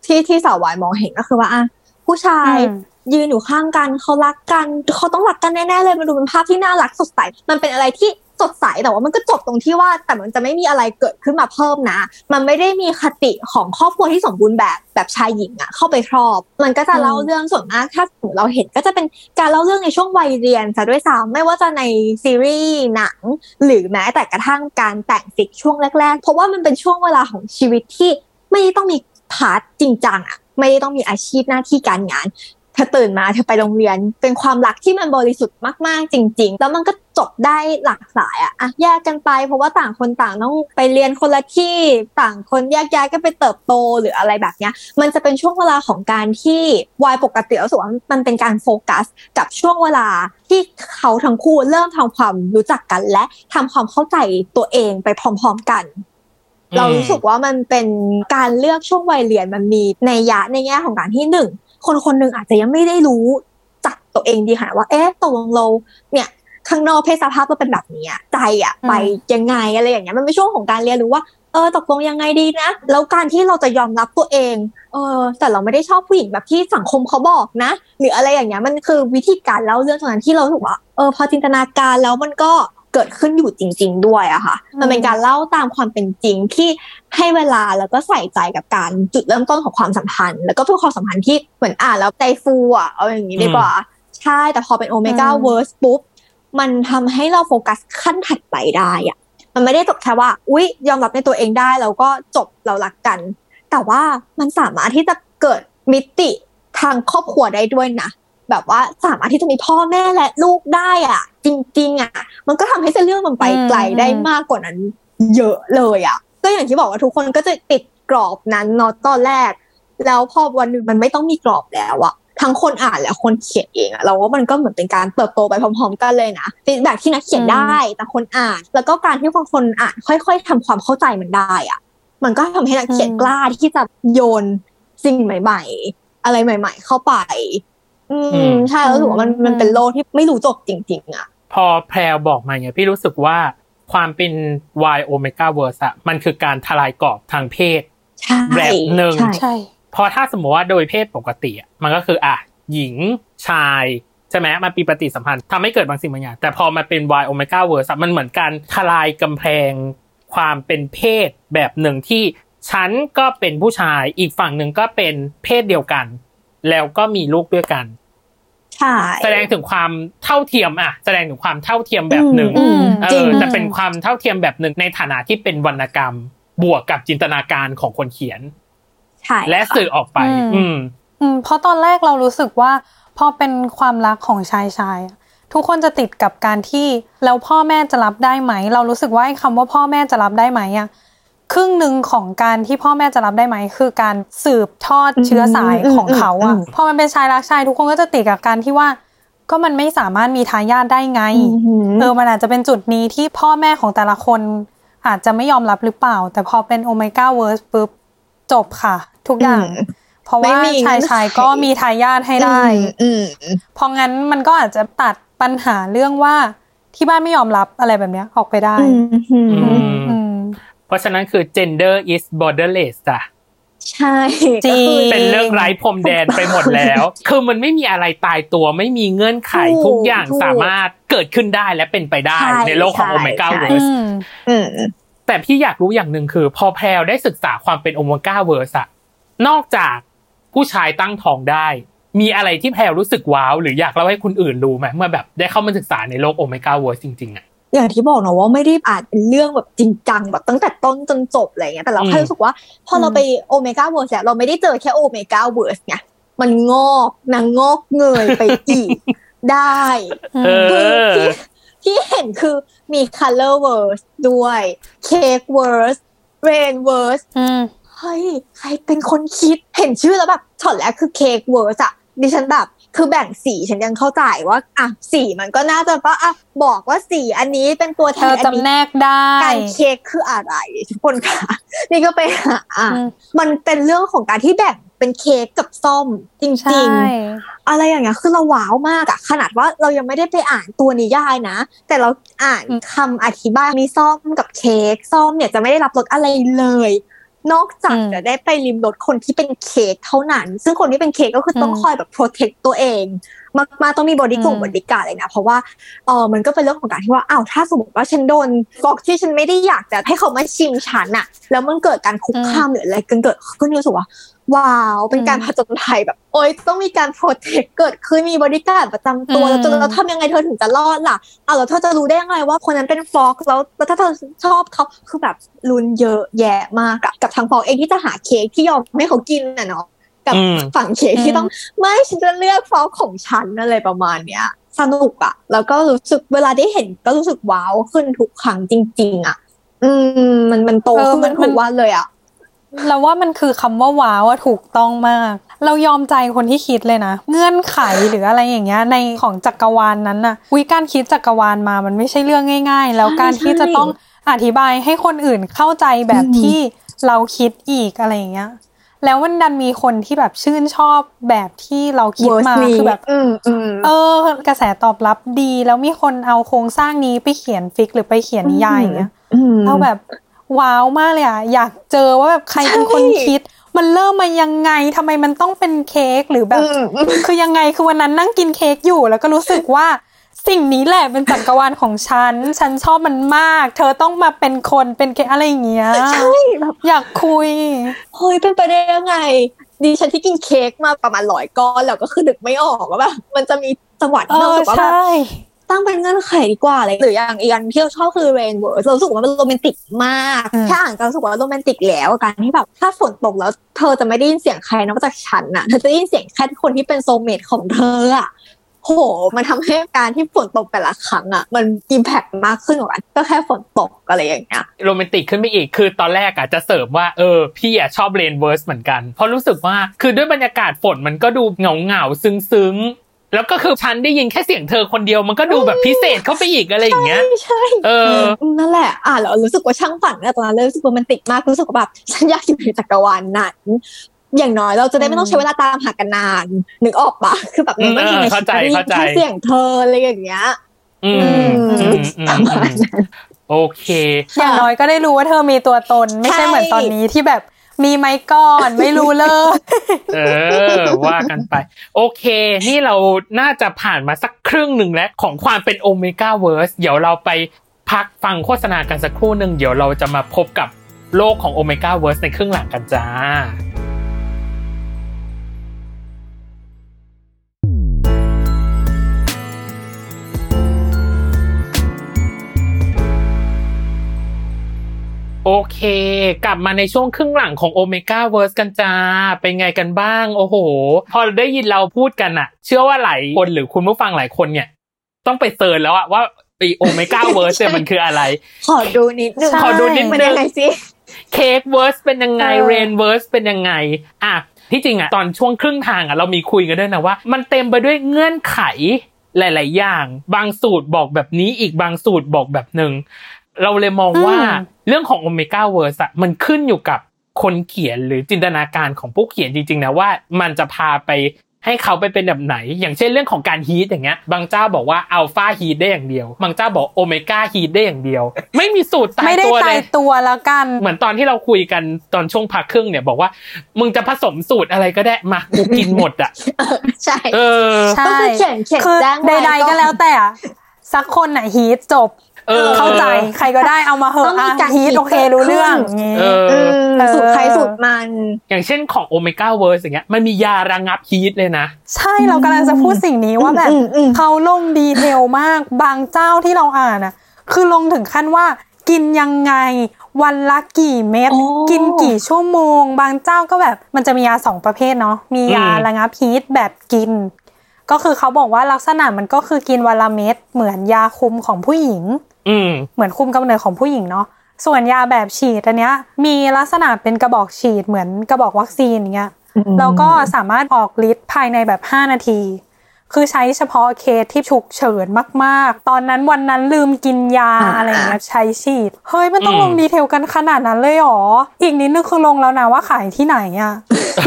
D: ที่ที่สาววายมองเห็นก็คือว่าอะผู้ชาย
C: อืม
D: ยืนอยู่ข้างกันเขารักกันเขาต้องรักกันแน่ๆเลยมันดูเป็นภาพที่น่ารักสดใสมันเป็นอะไรที่ สดใสแต่ว่ามันก็จบตรงที่ว่า แต่มันจะไม่มีอะไรเกิดขึ้นมาเพิ่มนะ มันไม่ได้มีคติของครอบครัวที่สมบูรณ์แบบแบบชายหญิงอะเข้าไปครอบ มันก็จะเล่า
C: อืม
D: เรื่องส่วนมากถ้าสมมติเราเห็นก็จะเป็นการเล่าเรื่องในช่วงวัยเรียนซะด้วยซ้ำไม่ว่าจะในซีรีส์หนัง หรือแม้แต่กระทั่งการแต่ง fic ช่วงแรกๆ เพราะว่ามันเป็นช่วงเวลาของชีวิตที่ไม่ได้ต้องมี part จริงจังอะไม่ได้ต้องมีอาชีพหน้าที่การงาน เธอตื่นมาเธอไปโรงเรียน เป็นความรักที่มันบริสุทธิ์มากๆ จริง ๆ แล้วมันก็จบได้หลากหลายอะอะแยกกันไป เพราะว่าต่างคนต่างต้องไปเรียนคนละที่ต่างคนแยกย้ายกันไปเติบโตหรืออะไรแบบเนี้ย มันจะเป็นช่วงเวลาของการที่วายปกติแล้วรู้สึกว่ามันเป็นการโฟกัส กับช่วงเวลาที่เขาทั้งคู่เริ่มทำความรู้จักกัน และทำความเข้าใจตัวเองไปพร้อม ๆกัน
B: อืม
D: เรารู้สึกว่ามันเป็นการเลือกช่วงวัยเรียนมันมีในยยะในแง่ของการที่หนึ่ง คนคนหนึ่งอาจจะยังไม่ได้รู้จักตัวเองดีค่ะว่า เอ๊ะตกลงเราเนี่ยข้างนอกเพศสภาพเราเป็นแบบนี้อะใจอะไปยังไงอะไรอย่างเงี้ยมันเป็นช่วงของการเรียนรู้ว่าเออตกลงยังไงดีนะ แล้วการที่เราจะยอมรับตัวเอง เออ แต่เราไม่ได้ชอบผู้หญิงแบบที่สังคมเขาบอกนะ หรืออะไรอย่างเงี้ยมันคือวิธีการเล่าเรื่องตรงนั้นที่เราถูกว่าเออพอจินตนาการแล้วมันก็ เกิดขึ้นอยู่จริง ๆ ด้วยอะค่ะ มันเป็นการเล่าตามความเป็นจริงที่ให้เวลาแล้วก็ใส่ใจกับการจุดเริ่มต้นของความสัมพันธ์ แล้วก็เป็นความสัมพันธ์ที่เหมือนอ่านแล้วใจฟูอะเอาอย่างนี้ดีกว่า ใช่ แต่พอเป็น omegaverse ปุ๊บมันทำให้เราโฟกัสขั้นถัดไปได้อะมันไม่ได้จบแค่ว่า อุ๊ย ยอมรับในตัวเองได้แล้วก็จบเรารักกัน แต่ว่ามันสามารถที่จะเกิดมิติทางครอบครัวได้ด้วยนะ แบบว่าสามารถที่จะมีพ่อแม่และลูกได้อะ จริง ๆ อะ มันก็ทำให้เส้นเรื่องมันไปไกลได้มากกว่านั้น เยอะเลยอะ ก็อย่างที่บอกว่าทุกคนก็จะติดกรอบนั้นเนาะตอนแรก แล้วพอวันหนึ่งมันไม่ต้องมีกรอบแล้วอะทั้งคนอ่านและคนเขียนเองอะเราว่ามันก็เหมือนเป็นการเติบโตไปพร้อม ๆ กันเลยนะฟีดแบ็ที่นักเขียนได้แต่คนอ่าน แล้วก็การที่คนคนอ่านค่อย ๆทำความเข้าใจมันได้อะมันก็ทำให้นักเขียนกล้าที่จะโยนสิ่งใหม่ ๆ อะไรใหม่ ๆ เข้าไป อืมใช่แล้วรู้สึกว่ามันมันเป็นโลกที่ไม่รู้จบจริง ๆอะ
B: พอแพรวบอกมาเนี่ยพี่รู้สึกว่าความเป็น Y Omega Verse อะมันคือการทลายกรอบทางเพศ
D: ใช่
B: แบบหนึ่ง
D: ใช่
C: ใช่
B: เพราะถ้าสมมติว่าโดยเพศปกติอะมันก็คืออะหญิงชายใช่ไหมมันมีปฏิสัมพันธ์ทำให้เกิดบางสิ่งบางอย่าง แต่พอมาเป็น Y Omega Verse อะมันเหมือนการทลายกำแพงความเป็นเพศแบบหนึ่งที่ฉันก็เป็นผู้ชายอีกฝั่งหนึ่งก็เป็นเพศเดียวกัน แล้วก็มีลูกด้วยกัน
D: ใช่
B: แสดงถึงความเท่าเทียมอะแสดงถึงความเท่าเทียมแบบหนึ่ง
D: อืม
B: เอ
D: จริง
B: อแต่เป็นความเท่าเทียมแบบหนึ่งในฐานะที่เป็นวรรณกรรม บวกกับจินตนาการของคนเขียน
D: ใช่
B: และสื่อออกไป
C: อืม
B: อืม
C: อืมเพราะตอนแรกเรารู้สึกว่าพอเป็นความรักของชายชายอะทุกคนจะติดกับการที่แล้วพ่อแม่จะรับได้ไหม เรารู้สึกว่าไอ้คำว่าพ่อแม่จะรับได้ไหมอะ ครึ่งหนึ่งของการที่พ่อแม่จะรับได้ไหมคือการสืบทอดเชื้อสายของเขาอะพอมันเป็นชายรักชายทุกคนก็จะติดกับการที่ว่า ก็มันไม่สามารถมีทายาทได้ไง
D: อือหือ
C: เออมันอาจจะเป็นจุดนี้ที่พ่อแม่ของแต่ละคน อาจจะไม่ยอมรับหรือเปล่า แต่พอเป็น omegaverse ปุ๊บจบค่ะ ทุกอย่าง
D: อืม
C: เพราะว่า
D: ไม่มี
C: ชาย
D: เงื่อนไข
C: ชายก็มีทายาทให้ได้
D: อืม
C: เพราะงั้นมันก็อาจจะตัดปัญหาเรื่องว่าที่บ้านไม่ยอมรับอะไรแบบเนี้ยออกไปได้
B: เพราะฉะนั้นคือ gender is borderless จ้ะ
D: ใช่
C: จริง
D: ก็คือ
B: เป็นเรื่องไร้พรมแดนไปหมดแล้ว คือมันไม่มีอะไรตายตัวไม่มีเงื่อนไข
D: ถูก
B: ทุกอย่าง
D: ถูก
B: สามารถเกิดขึ้นได้และเป็นไปได้
D: ใช่
B: ในโลกของ
D: ใช่
B: Omega
D: ใช่
B: Verse
C: อืม
D: อืม
B: แต่พี่อยากรู้อย่างหนึ่งคือ พอแพรวได้ศึกษาความเป็น omegaverse อะนอกจากผู้ชายตั้งท้องได้ มีอะไรที่แพรวรู้สึกว้าว หรืออยากเล่าให้คนอื่นรู้ไหมเมื่อแบบได้เข้ามาศึกษาในโลก omegaverse จริงๆอะ
D: อย่างที่บอกเนอะว่าไม่ได้อ่านเป็นเรื่องแบบจริงจังแบบตั้งแต่ต้นจนจบอะไรเงี้ยแต่เรา
B: อืม
D: แค่รู้สึกว่า พอเราไป omegaverse เนี่ยเราไม่ได้เจอแค่ omegaverse ไงมันงอกนางงอกเงยไปอีกได้
B: เอ
D: คือ
B: อ
D: ที่ที่เห็นคือมี color verse ด้วย cake verse rain verse
C: อืม
D: เฮ้ย ใครเป็นคนคิดเห็นชื่อแล้วแบบช็อตแรกคือเค้กเวิร์สอะดิฉันแบบ คือแบ่งสีฉันยังเข้าใจว่าอะสีมันก็น่าจะว่าอะบอกว่าสีอันนี้เป็นตัวแท
C: เธอน
D: อัน
C: จำแน
D: นี้
C: กได้
D: การเค้กคืออะไรทุกคนค่ะ นี่ก็ไปหาอะ
C: อืม
D: มันเป็นเรื่องของการที่แบ่งเป็นเค้กกับส้มจ
C: ใช่
D: ริงๆ อะไรอย่างเงี้ยคือเราว้าวมากอะขนาดว่าเรายังไม่ได้ไปอ่านตัวนิยายนะ แต่เราอ่านคำอธิบายมีส้มกับเค้กส้มเนี่ยจะไม่ได้รับรสอะไรเลย นอกจาก
C: อืม
D: จะได้ไปริมรสคนที่เป็นเค้กเท่านั้น ซึ่งคนที่เป็นเค้กก็คือต้อง
C: อืม
D: คอยแบบ protect ตัวเองมากมาต้องมีบอดี้กง
C: อืม
D: บอดี้การ์ดเลยนะ เพราะว่าเออมันก็เป็นเรื่องของการที่ว่าอ้าวถ้าสมมติว่าฉันโดน fork ที่ฉันไม่ได้อยากจะให้เขามาชิมฉันอะแล้วมันเกิดการคุกคามหรืออะไรกันเกิดขึ้นรู้สึกว่า ว้าว เป็นการผจญภัยแบบ โอ๊ยต้องมีการ protect เกิดขึ้นมีบอดี้การ์ดประจำตัว
C: อืม
D: แล้วจะเราทำยังไงเธอถึงจะรอดล่ะอ้าวแล้วเธอจะรู้ได้ยังไงว่าคนนั้นเป็น fork แล้วแล้วถ้าเธอชอบเขาคือแบบลุ้นเยอะแยะมากอะกับทางฟอกเองที่จะหาเค้กที่ยอมให้เขากินน่ะเนาะกับ
B: อืม
D: ฝั่งเค้กที่ต้องไม่ฉันจะเลือกฟอกของฉันอะไรประมาณเนี้ยสนุกอะแล้วก็รู้สึกเวลาได้เห็นก็รู้สึกว้าวขึ้นทุกครั้งจริง ๆอะอืมมันมันโต
C: เออ
D: ขึ้น
C: มั
D: มันนถูกวันเลยอะ
C: เราว่ามันคือคำว่าว้าวอะถูกต้องมาก เรายอมใจคนที่คิดเลยนะ เงื่อนไขหรืออะไรอย่างเงี้ยในของจักรวาลนนั้นน่ะวิการคิดจักรวาลมา มันไม่ใช่เรื่องง่าย ๆ แล้วการที่จะต้องอธิบายให้คนอื่นเข้าใจแบบ
D: อืม
C: ที่เราคิดอีกอะไรอย่างเงี้ยแล้วมันดันมีคนที่แบบชื่นชอบแบบที่เราคิด
D: verse
C: มา
D: นี้
C: คือแบบ
D: อืมอืม
C: เออ กระแสตอบรับดี แล้วมีคนเอาโครงสร้างนี้ไปเขียน fic หรือไปเขียนนิยายอย่างเงี้ย
D: อืม
C: เราแบบ ว้าวมากเลยอะ อยากเจอว่าแบบใครเป็นคน
D: ใช่
C: คิด มันเริ่มมายังไงทำไมมันต้องเป็นเค้กหรือแบบ
D: อืมอืม
C: คือยังไงคือวันนั้นนั่งกินเค้กอยู่ แล้วก็รู้สึกว่าสิ่งนี้แหละเป็นจักรวาลของฉัน ฉันชอบมันมาก เธอต้องมาเป็นคนเป็นเค้กอะไรอย่างเงี้ย
D: ใช่แบบ
C: อยากคุย
D: เฮ้ยเป็นไปได้ยังไงดิฉันที่กินเค้กมาประมาณร้อยก้อนแล้วก็คือนึกไม่ออกว่าแบบมันจะมีจังหวะ
C: เอ
D: ที่เรา
C: อ
D: รู้สึกว่าแบบ
C: ใช่
D: ตั้งเป็นเงื่อนไขดีกว่าเลยหรืออย่างอีกอันที่เราชอบคือ rain w o r d เรารู้สึกว่ามันโรแมนติกมาก
C: อืม
D: แค่อ่านก็รู้สึกว่าโรแมนติกแล้วการที่แบบถ้าฝนตกแล้ว เธอจะไม่ได้ยินเสียงใครนอกจากฉันน่ะเธอจะได้ยินเสียงแค่คนที่เป็นโซเมตของเธออะโห มันทำให้การที่ฝนตกแต่ละครั้งอะมัน impact มากขึ้นกว่ากันก็แค่ฝนตกอะไรอย่างเงี้ย
B: โรแมนติกขึ้นไปอีกคือตอนแรกอะจะเสริมว่าเออพี่อะชอบ rain verse เหมือนกัน เพราะรู้สึกว่าคือด้วยบรรยากาศฝนมันก็ดูเหงาเหงาๆซึ้งซึ้งๆ แล้วก็คือฉันได้ยินแค่เสียงเธอคนเดียวมันก็ดูแบบพิเศษเข้าไปอีกอะไรอย่างเงี้ย
D: ไม่ใช่
B: เออ
D: นั่นแหละอ่านแล้วรู้สึกว่าช่างฝันอะตอนนั้นเลยรู้สึกว่ามันติดมากรู้สึกว่าแบบฉันอยากอยู่ในจักรวาลนั้นอย่างน้อยเราจะได้ไม่ต้องใช้เวลาตามหากันนานนึกออกปะคือแบบ
B: อืม
D: ไม่มี
B: เออเข้าใจ
D: ชีวิต
B: เข้าใจ
D: แค่เสียงเธออะไรอย่างเงี้ย
B: อืม
D: อืม
B: อืมอืม
D: ประมาณ
B: อืม
D: นั้น
B: โอเค
C: อย่างน้อยก็ได้รู้ว่าเธอมีตัวตน ไม่ใช่
D: ใช่
C: เหมือนตอนนี้ที่แบบ มีไหมก่อนไม่รู้เลย
B: เออ ว่ากันไป โอเค นี่เราน่าจะผ่านมาสักครึ่งหนึ่งแล้ว ของความเป็นโอเมก้าเวิร์สเดี๋ยวเราไปพักฟังโฆษณากันสักครู่หนึ่งเดี๋ยวเราจะมาพบกับโลกของ omegaverse ในครึ่งหลังกันจ้า โอเค กลับมาในช่วงครึ่งหลังของ omegaverse กันจ้า เป็นไงกันบ้าง โอ้โห พอได้ยินเราพูดกันอะเชื่อว่าหลายคนหรือคุณผู้ฟังหลายคนเนี่ย ต้องไป search แล้วอะว่าไอ Omegaverse เนี่ยมันคืออะไร
D: ขอดูนิดนึง
C: ใช่
B: ขอดูนิด
D: มัน
B: นึ
D: ยังงไงสิ
B: Cakeverse เป็นยังไง
C: เออ
B: Rainverse เป็นยังไงอะที่จริงอะตอนช่วงครึ่งทางอะเรามีคุยกันด้วยนะว่า มันเต็มไปด้วยเงื่อนไขหลาย ๆ อย่าง บางสูตรบอกแบบนี้อีกบางสูตรบอกแบบหนึ่ง เราเลยมองว่า
C: อืม
B: เรื่องของ Omegaverse อะมันขึ้นอยู่กับคนเขียนหรือจินตนาการของผู้เขียนจริงๆนะว่ามันจะพาไปให้เขาไปเป็นแบบไหน อย่างเช่นเรื่องของการฮีทอย่างเงี้ย บางเจ้าบอกว่าอัลฟาฮีทได้อย่างเดียว บางเจ้าบอกโอเมก้าฮีทได้อย่างเดียว ไม่มีสูตรตาย
C: ไม่ได้
B: ตัวเล
C: ตาย
B: ย
C: ตัวแล้วกัน
B: เหมือนตอนที่เราคุยกันตอนช่วงพักครึ่งเนี่ยบอกว่า มึงจะผสมสูตรอะไรก็ได้มากูกินหมดอะ
D: ใช่
B: เออ
C: ใช่
D: ก็คือเขียนเขียน
C: คือ
D: แจ้งไว้
C: ใดๆก็แล้วแต่อะสักคนไหนะฮีทจบ
B: เออ
C: เข้าใจใครก็ได้เอามาเห
D: ต้
C: อะ
D: องมี
C: อะ
D: การ
C: ฮีท
D: คิด
C: โอเค
D: เกิด
C: รู้เรื่อง
D: ขึ้น
C: อย่างงี้
B: เออ
D: อืม
C: เออ
D: สูตรใครสูตรมัน
B: อย่างเช่นของ Omegaverse อย่างเงี้ยมันมียาระงับ heat เลยนะ
C: ใช่เรากำลังจะพูดสิ่งนี้ว่าแบบ
D: อืมอืม
C: เขาลง detail มากบางเจ้าที่เราอ่านอะ คือลงถึงขั้นว่ากินยังไงวันละกี่เม็ด
D: โอ้
C: กินกี่ชั่วโมง บางเจ้าก็แบบมันจะมียาสองประเภทเนาะมียา
B: อืม
C: ระงับ heat แบบกิน ก็คือเขาบอกว่าลักษณะมันก็คือกินวันละเม็ดเหมือนยาคุมของผู้หญิง
B: อืม
C: เหมือนคุมกำเนิดของผู้หญิงเนาะส่วนยาแบบฉีดอันเนี้ย มีลักษณะเป็นกระบอกฉีดเหมือนกระบอกวัคซีนอย่างเงี้ยแล้วก็สามารถออกฤทธิ์ภายในแบบ 5 นาที คือใช้เฉพาะเคสที่ฉุกเฉินมาก ๆ ตอนนั้นวันนั้นลืมกินยา
D: อ่า
C: อะไรอย่างเงี้ยใช้ฉีด เฮ้ยมันต้อง
B: อืม
C: ลงดีเทลกันขนาดนั้นเลยเหรอ อีกนิดนึงคือลงแล้วนะว่าขายที่ไหนอะ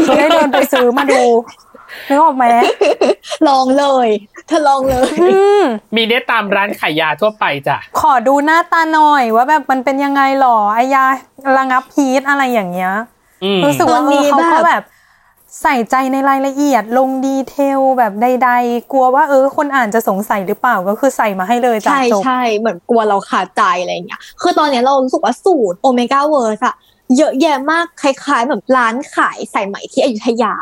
C: จะได้เดินไปซื้อมาดู นึกออกไหม
D: ลองเลยเธอลองเลย
C: อืม
B: มีได้ตามร้านขายยาทั่วไปจ้ะ
C: ขอดูหน้าตาหน่อยว่าแบบมันเป็นยังไงหรอไอยาระงับ heat อะไรอย่างเงี้ย
B: อืม
C: รู้สึกว่า
D: ตัวนี้
C: เออเขาก็
D: แบบ
C: แบบใส่ใจในรายละเอียดลง detail แบบใด ๆ กลัวว่าเออคนอ่านจะสงสัยหรือเปล่าก็คือใส่มาให้เลยจ้ะ
D: ใช่
C: จบ
D: ใช่เหมือนกลัวเราขาดใจอะไรอย่างเงี้ยคือตอนเนี้ยเรารู้สึกว่าสูตร Omegaverse อะ เยอะแยะมากคล้ายๆแบบร้านขายสายไหมที่อยุธยา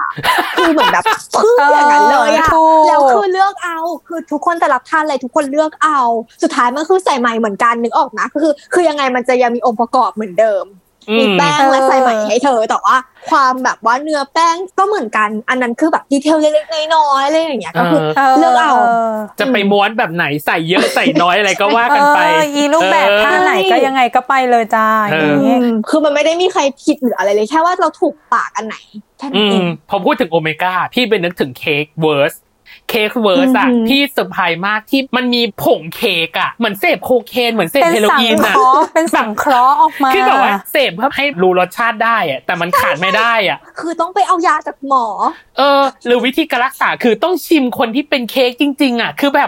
D: คือเหมือนแบบพึ่งอย่างนั้นเลยอะ
C: ถูก
D: แล้วคือเลือกเอา คือทุกคนจะรับทานอะไรทุกคนเลือกเอา สุดท้ายมันคือใส่ไหมเหมือนกันนึกออกนะคือ คือยังไงมันจะยังมีองค์ประกอบเหมือนเดิม
B: อื
D: มี
B: ม
D: แป้งและใส่ไหมให้เธอ แต่ว่าความแบบว่าเนื้อแป้งก็เหมือนกัน อันนั้นคือแบบดีเทลเล็กๆน้อยๆอะไรอย่างเงี้ยก็คือ
B: เอ
D: เลือกเอา
B: จะไปม้วนแบบไหนใส่เยอะใส่น้อยอะไรก็ว่า
C: เอ
B: กันไป
C: ออีรูปแบบท่าไหนก็ยังไงก็ไปเลยจ้าอย่างนี้
D: อืมคือมันไม่ได้มีใครผิดหรืออะไรเลยแค่ว่าเราถูกปากอันไหนแค่นั้
B: อื
D: นเอ
B: ม
D: ง
B: พอพูดถึงโอเมก้าพี่ไปนึกถึงเค้กเวิร์ส เค้กเวิร์สอะ
D: อือหือ
B: พี่เซอร์ไพรส์มากที่มันมีผงเค้กอะเหมือนเสพโคเคนเหมือนเสพ
C: เป็น
B: เฮโร
C: สัง
B: อีน
C: เค
B: อะ
C: ราะห์เป็นสังเคราะห์ออกมา
B: คือแบบว่าเสพเพื่อให้รู้รสชาติได้อะแต่มันขาดไม่ได้อะ
D: คือต้องไปเอายาจากหมอ
B: เออ หรือวิธีการรักษาคือต้องชิมคนที่เป็นเค้กจริง ๆอะคือแบบ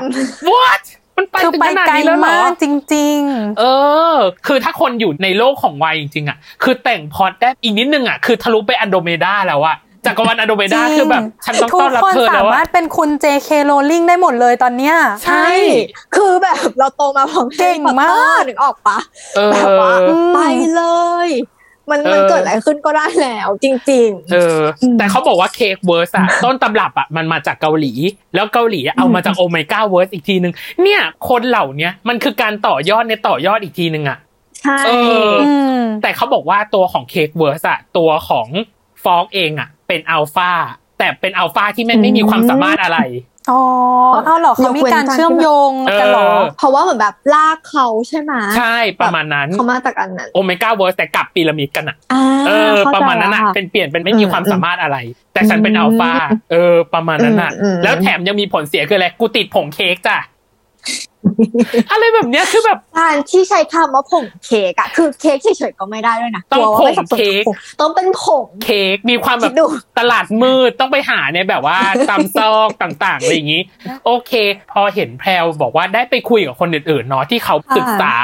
B: what มันไป
C: คือ
B: ถึง
C: ไป
B: ขนาด
C: ไกล
B: นี้แล้วเหร
C: มา
B: อ
C: กจริง
B: เออ คือถ้าคนอยู่ในโลกของวัยจริงๆอะ คือแต่งพอดได้อีกนิดนึงอะ คือทะลุไปอันโดเมดาแล้วอะ จักรวาลอันโดเม
C: ๆ
B: ดา
C: จริง
B: คือแบบฉันต้อง
C: ทุ
B: ต้อกนรับ
C: คน
B: เธอ
C: สา
B: แล้ว
C: มาร
B: อะ
C: ถเป็นคุณ JK Rowling ได้หมดเลยตอนเนี้ย
B: ใช่
D: คือแบบเราโตมาพร้อม
C: เก่งมาก
D: นึกออกปะ
B: เออ
D: แบบว่า
C: อืม
D: ไปเลย มันมัน
B: เออ
D: เกิดอะไรขึ้นก็ได้แล้วจริง
B: เออ แต่เขาบอกว่าเค้กเวิร์สอะต้นตำรับอะมันมาจากเกาหลี แล้วเกาหลีอะเอามาจาก Omegaverse อีกทีนึง เนี่ยคนเหล่าเนี้ยมันคือการต่อยอดในต่อยอดอีกทีนึงอะ
D: ๆใช่
B: เออ
C: อืม
B: แต่เขาบอกว่าตัวของ Cakeverse อะตัวของ Fork เองอะเป็นอัลฟาแต่เป็นอัลฟาที่ไม่ไม่มีความสามารถอะไร
C: อ๋อเอาเหรอเขามีการเชื่อมโยงกันเหรอ
B: เออ
D: เพราะว่าเหมือนแบบลากเขาใช่ไหม
B: ใช่ประมาณนั้น
D: เขามาจากอันนั้น
B: Omegaverse แต่กลับพีระมิดกันอะ
D: อ่า
B: เออ
D: เข้าใจ
B: ประมาณนั้นอะ
D: แล้วค่
B: เป็นเปลี่ยนเป็นไม่มีความสามารถอะไร แต่ฉันเป็น
D: อืม
B: อัลฟาเออ ประมาณนั้นอะ
D: อืมอืม
B: แล้วแถมยังมีผลเสียคืออะไรกูติดผงเค้กจ้ะ อะไรแบบเนี้ยคือแบบ
D: การที่ใช้คำว่าผงเค้กอะคือเค้กเฉยๆก็ไม่ได้ด้วยนะ
B: ต้อง
D: กลัวว่าไม่
B: ผงเค้ก
D: สับสนต้องเป็นผง
B: เค้กมีความแบ
D: คิ
B: บ
D: ดดู
B: ตลาดมืดต้องไปหาในแบบว่าตามซอกต่างๆอะไรอย่างนี้ โอเค พอเห็นแพรวบอกว่าได้ไปคุยกับคนอื่นๆเนาะที่เขาศึกษา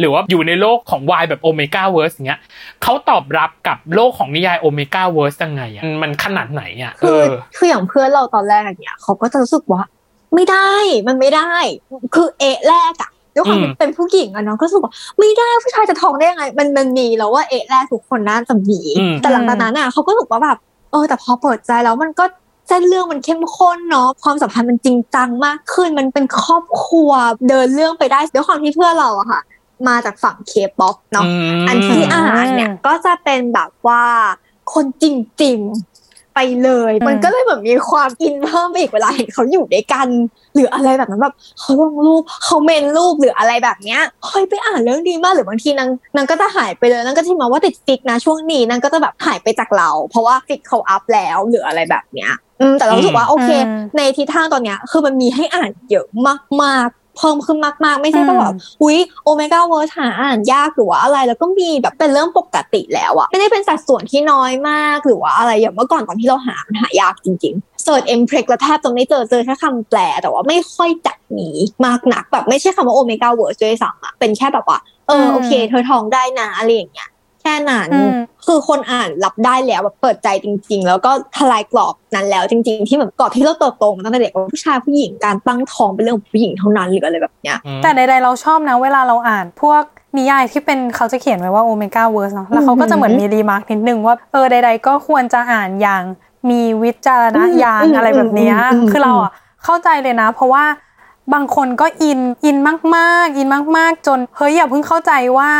B: หรือว่าอยู่ในโลกของวายแบบ Omegaverse เงี้ยเขาตอบรับกับโลกของนิยายโอเมก้าเวิร์สยังไงอะมันมันขนาดไหนอะเอ
D: คือ
B: อ
D: คืออย่างเพื่อนเราตอนแรกเนี่ยเขาก็จะรู้สึกว่า ไม่ได้มันไม่ได้ คือเอะแรกอะด้วยความ
B: อืม
D: เป็นผู้หญิงอะเนาะก็รู้สึกว่าไม่ได้ผู้ชายจะท้องได้ยังไง มันมันมีแล้วว่าเอะแรกทุกคนน่าจะมี
B: อืม
D: แต่หลังจากนั้นอะเขาก็รู้สึกว่าแบบเออแต่พอเปิดใจแล้วมันก็เส้นเรื่องมันเข้มข้นเนาะความสัมพันธ์มันจริงจังมากขึ้น มันเป็นครอบครัวเดินเรื่องไปได้ด้วยความที่เพื่อนเราอะค่ะ มาจากฝั่งเคป๊อปเนาะ
B: ม
D: อันที่อ่านเนี่ยก็จะเป็นแบบว่าคนจริงๆ ไปเลย
C: อืม
D: มันก็เลยแบบมีความอินเพิ่มไปอีกเวลาเห็นเขาอยู่ด้วยกัน หรืออะไรแบบนั้นแบบเขาลงรูปเขาเมนรูปหรืออะไรแบบเนี้ยเฮ้ยไปอ่านเรื่องดีมากหรือบางทีนางนางก็จะหายไปเลยนางก็จะมาว่าติด fic นะช่วงนี้นางก็จะแบบหายไปจากเรา เพราะว่า fic เขาอัพแล้วหรืออะไรแบบเนี้ยอืมแต่เรารู้สึกว่าโอเค
C: อืม
D: ในทิศทางตอนเนี้ยคือมันมีให้อ่านเยอะมากๆ เพิ่มขึ้นมากๆ ไม่ใช่ว่าแบบอุ้ย Omegaverse หาอ่านยากหรือว่าอะไร แล้วก็มีแบบเป็นเรื่องปกติแล้วอะไม่ได้เป็นสัดส่วนที่น้อยมากหรือว่าอะไรอย่างเมื่อก่อนตอนที่เราหามันหายากจริงๆ search Mpreg แล้วแทบจะไม่เจอเจอแค่คำแปล แต่ว่าไม่ค่อยจัดหนีมากหนักแบบไม่ใช่คำว่า Omegaverse ด้วยซ้ำอะเป็นแค่แบบว่าเออโอเค เธอท้องได้นะอะไรอย่างเงี้ยแค่นั้น
C: อืม
D: คือคนอ่านรับได้แล้วแบบเปิดใจจริง ๆ แล้วก็ทลายกรอบนั้นแล้วจริง ๆ ที่เหมือนกรอบที่เราเติบโตมาตั้งแต่เด็กว่าผู้ชายผู้หญิงการตั้งท้องเป็นเรื่องของผู้หญิงเท่านั้นหรืออะไรแบบเนี้ย
C: แต่ใดๆเราชอบนะเวลาเราอ่านพวกนิยายที่เป็นเขาจะเขียนไว้ว่า Omegaverse เนาะแล้วเขาก็จะเหมือนมี remark นิดนึงว่าเออใด ๆ ก็ควรจะอ่านอย่างมีวิจารณญาณ
D: อืม
C: อะไรแบบเนี้ย
D: อืมอืม
C: คือเราอะเข้าใจเลยนะ เพราะว่า บางคนก็อินอินมากๆ อินมาก ๆ จนเฮ้ยอย่าเพิ่งเข้าใจว่า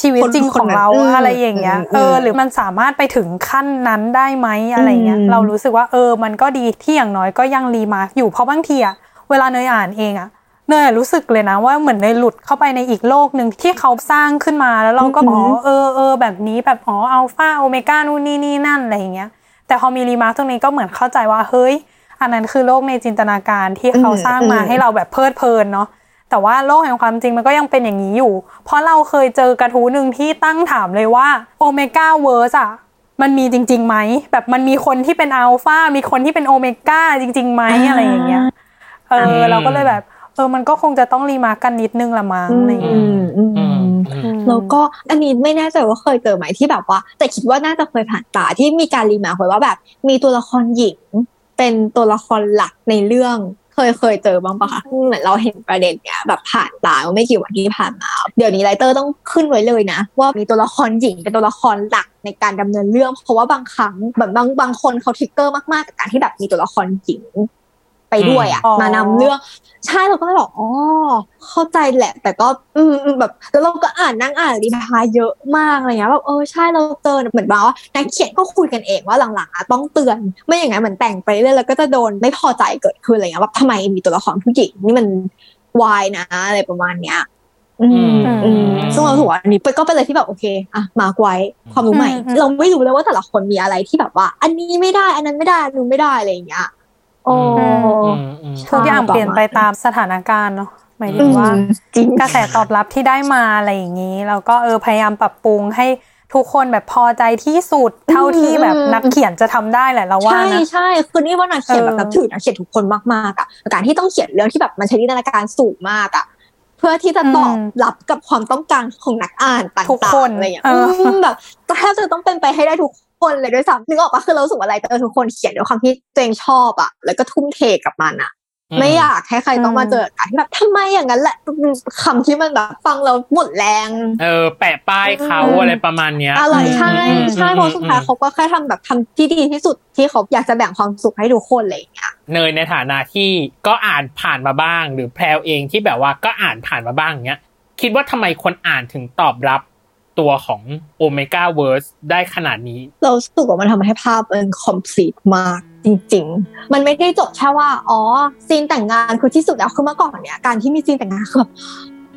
C: ชีวิตจริงของเรา
D: คนคนนั้น
C: อะไรอย่างเงี้ย
D: อืมอืม
C: เออหรือมันสามารถไปถึงขั้นนั้นได้ไหมอะไรเงี้ย
D: อืม
C: เรารู้สึกว่าเออมันก็ดีที่อย่างน้อยก็ยัง remark อยู่เพราะบางทีอะเวลาเนยอ่านเองอะเนยอะรู้สึกเลยนะว่าเหมือนเนยหลุดเข้าไปในอีกโลกหนึ่งที่เขาสร้างขึ้นมาแล้วเราก็
D: อื
C: อ๋
D: อ
C: อ
D: หือ
C: เออเออแบบนี้แบบอ๋ออัลฟาโอเมก้านู่นนี่นี่นั่นอะไรอย่างเงี้ยแต่พอมี remark ตรงนี้ก็เหมือนเข้าใจว่าเฮ้ย อันนั้นคือโลกในจินตนาการที่เขาสร้างมาให้เราแบบเพลิดเพลินเนาะแต่ว่าโลกแห่งความจริงมันก็ยังเป็นอย่างนี้อยู่ เพราะเราเคยเจอกระทู้หนึ่งที่ตั้งถามเลยว่าOmegaverse อะมันมีจริงๆไหมแบบมันมีคนที่เป็นอัลฟามีคนที่เป็นโอเมก้าจริงๆไหมอะไรอย่างเงี้ยเออ
B: อืม
C: เราก็เลยแบบ เออมันก็คงจะต้อง remark กันนิดนึงละมั้งอะไรอย่าง
D: อื
C: เงี้ย
D: มอืม
B: อื
D: อื
B: ม
D: ม
B: อืม
D: แล้วก็อันนี้ไม่แน่ใจว่าเคยเจอไหมที่แบบว่า แต่คิดว่าน่าจะเคยผ่านตาที่มีการ remark ไว้ว่าแบบ มีตัวละครหญิง เป็นตัวละครหลักในเรื่องเคยเคยเจอบ้างปะคะเหมือนเราเห็นประเด็นเนี้ยแบบผ่านตาไม่กี่วันที่ผ่านมา เดี๋ยวนี้ไรเตอร์ต้องขึ้นไว้เลยนะ ว่ามีตัวละครหญิงเป็นตัวละครหลักในการดำเนินเรื่อง เพราะว่าบางครั้งแบบบางบางคนเขาทริกเกอร์มากๆกับการที่แบบมีตัวละครหญิง ไปด้วยอะ
C: อืม
D: มานำเรื่องใช่เราก็เลยบอกอ๋อเข้าใจแหละ แต่ก็อืมอืมแบบแล้วเราก็อ่านนั่งอ่านรีพายเยอะมากอะไรเงี้ยแบบเออใช่เราเจอเหมือนว่านักเขียนก็คุยกันเองว่าหลังๆอะต้องเตือน ไม่อย่างนั้นเหมือนแต่งไปเรื่อยแล้วก็จะโดนไม่พอใจเกิดขึ้นอะไรเงี้ยว่าทำไมมีตัวละครผู้หญิงนี่มันวายนะอะไรประมาณเนี้ยอืม
C: อืม
D: อืมซึ่งเราถือว่าอันนี้ก็เป็นอะไรที่แบบโอเคอะมาร์กไว้ความรู้ใหม่
C: อืมอืม
D: เราไม่รู้เลยว่าแต่ละคนมีอะไรที่แบบว่า อันนี้ไม่ได้ อันนั้นไม่ได้อันนู้นไม่ได้อะไรอย่างเงี้ย โอ้
B: อืมอืม
C: ทุกอย่างเปลี่ยนไปตามสถานการณ์เนาะหมายถึงว่า
D: อืมจริง
C: กระแสตอบรับที่ได้มาอะไรอย่างนี้แล้วก็เออพยายามปรับปรุงให้ทุกคนแบบพอใจที่สุดเท่าที่แบบนักเขียนจะทำได้แหละเราว่า
D: ใช่
C: นะ
D: ใช่คือนี่ว่านักเขียนแบบ
C: เออ
D: นับถือนักเขียนทุกคนมากๆอะการที่ต้องเขียนเรื่องที่แบบมันใช้จินตนาการสูงมากอะเพื่อที่จะตอบรับกับความต้องการของนักอ่านต่างๆ
C: ทุกคน
D: อะไรอย่างเงี้ย
C: เอออื
D: มแบบแทบจะต้องเป็นไปให้ได้ทุกค นเลยด้วยซ้ำนึกออกปะคือเรารู้สึกว่าอะไรแต่ทุกคนเขียนด้วยความที่ตัวเองชอบอะแล้วก็ทุ่มเทกับมันอะไม่อยากให้ใครต้องมาเจอการที่แบบทำไมอย่างนั้นแหละคำที่มันแบบฟังเราหมดแรง
B: เออ แปะป้ายเขา
D: อืม
B: อะไรประมาณเนี้ย
D: อะไรใช่
B: อืม
D: ใช่เพราะสุดท้ายเเขาก็แค่ทำแบบทำที่ดีที่สุดที่เขาอยากจะแบ่งความสุขให้ทุกคนอะไรอย่างเงี้ย
B: เนยในฐานะที่ก็อ่านผ่านมาบ้าง หรือแพรวเองที่แบบว่าก็อ่านผ่านมาบ้างเนี้ยคิดว่าทำไมคนอ่านถึงตอบรับ ตัวของ Omegaverse ได้ขนาดนี้
D: เรารู้สึกว่ามันทำให้ภาพมัน complete มากจริง ๆ มันไม่ได้จบแค่ว่า อ๋อ scene แต่งงานคือที่สุดแล้วคือเมื่อก่อนเนี่ยการที่มี scene แต่งงานคือแบบ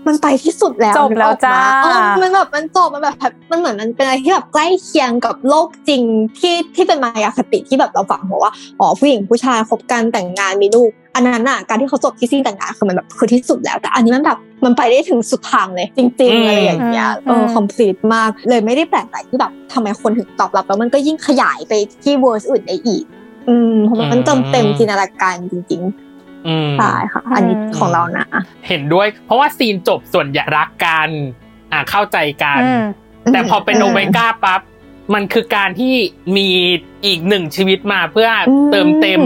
D: มันไปที่สุดแล้ว
C: จบแล้วจ้า
D: นึกออกมาเออมันแบบมันจบมันแบบมันเหมือนมันเป็นอะไรที่แบบใกล้เคียงกับโลกจริงที่ที่เป็นมายาคติที่แบบเราฝังหัวว่าอ๋อผู้หญิงผู้ชายคบกันแต่งงานมีลูก อันนั้นอะการที่เขาจบที่ scene แต่งงานคือมันแบบคือที่สุดแล้ว แต่อันนี้มันแบบมันไปได้ถึงสุดทางเลย จริงๆอะไรอย่างเงี้ยเออ complete มากเลยไม่ได้แปลกใจที่แบบทำไมคนถึงตอบรับแล้วมันก็ยิ่งขยายไปที่ verse อื่นได้อีก อืมเพราะมันเติมเต็มจินตนาการจริง
B: อืม
D: ๆใช่ค่ะ อันนี้
C: อืม
D: ของเรานะ
B: เห็นด้วย เพราะว่าซีนจบส่วนใหญ่รักกัน อ่าเข้าใจกัน
C: อืม
B: แต่พอเป็นโอเมก้าปั๊บ มันคือการที่มีอีกหนึ่งชีวิตมาเพื่ออ
D: ม
B: เติมเต็ม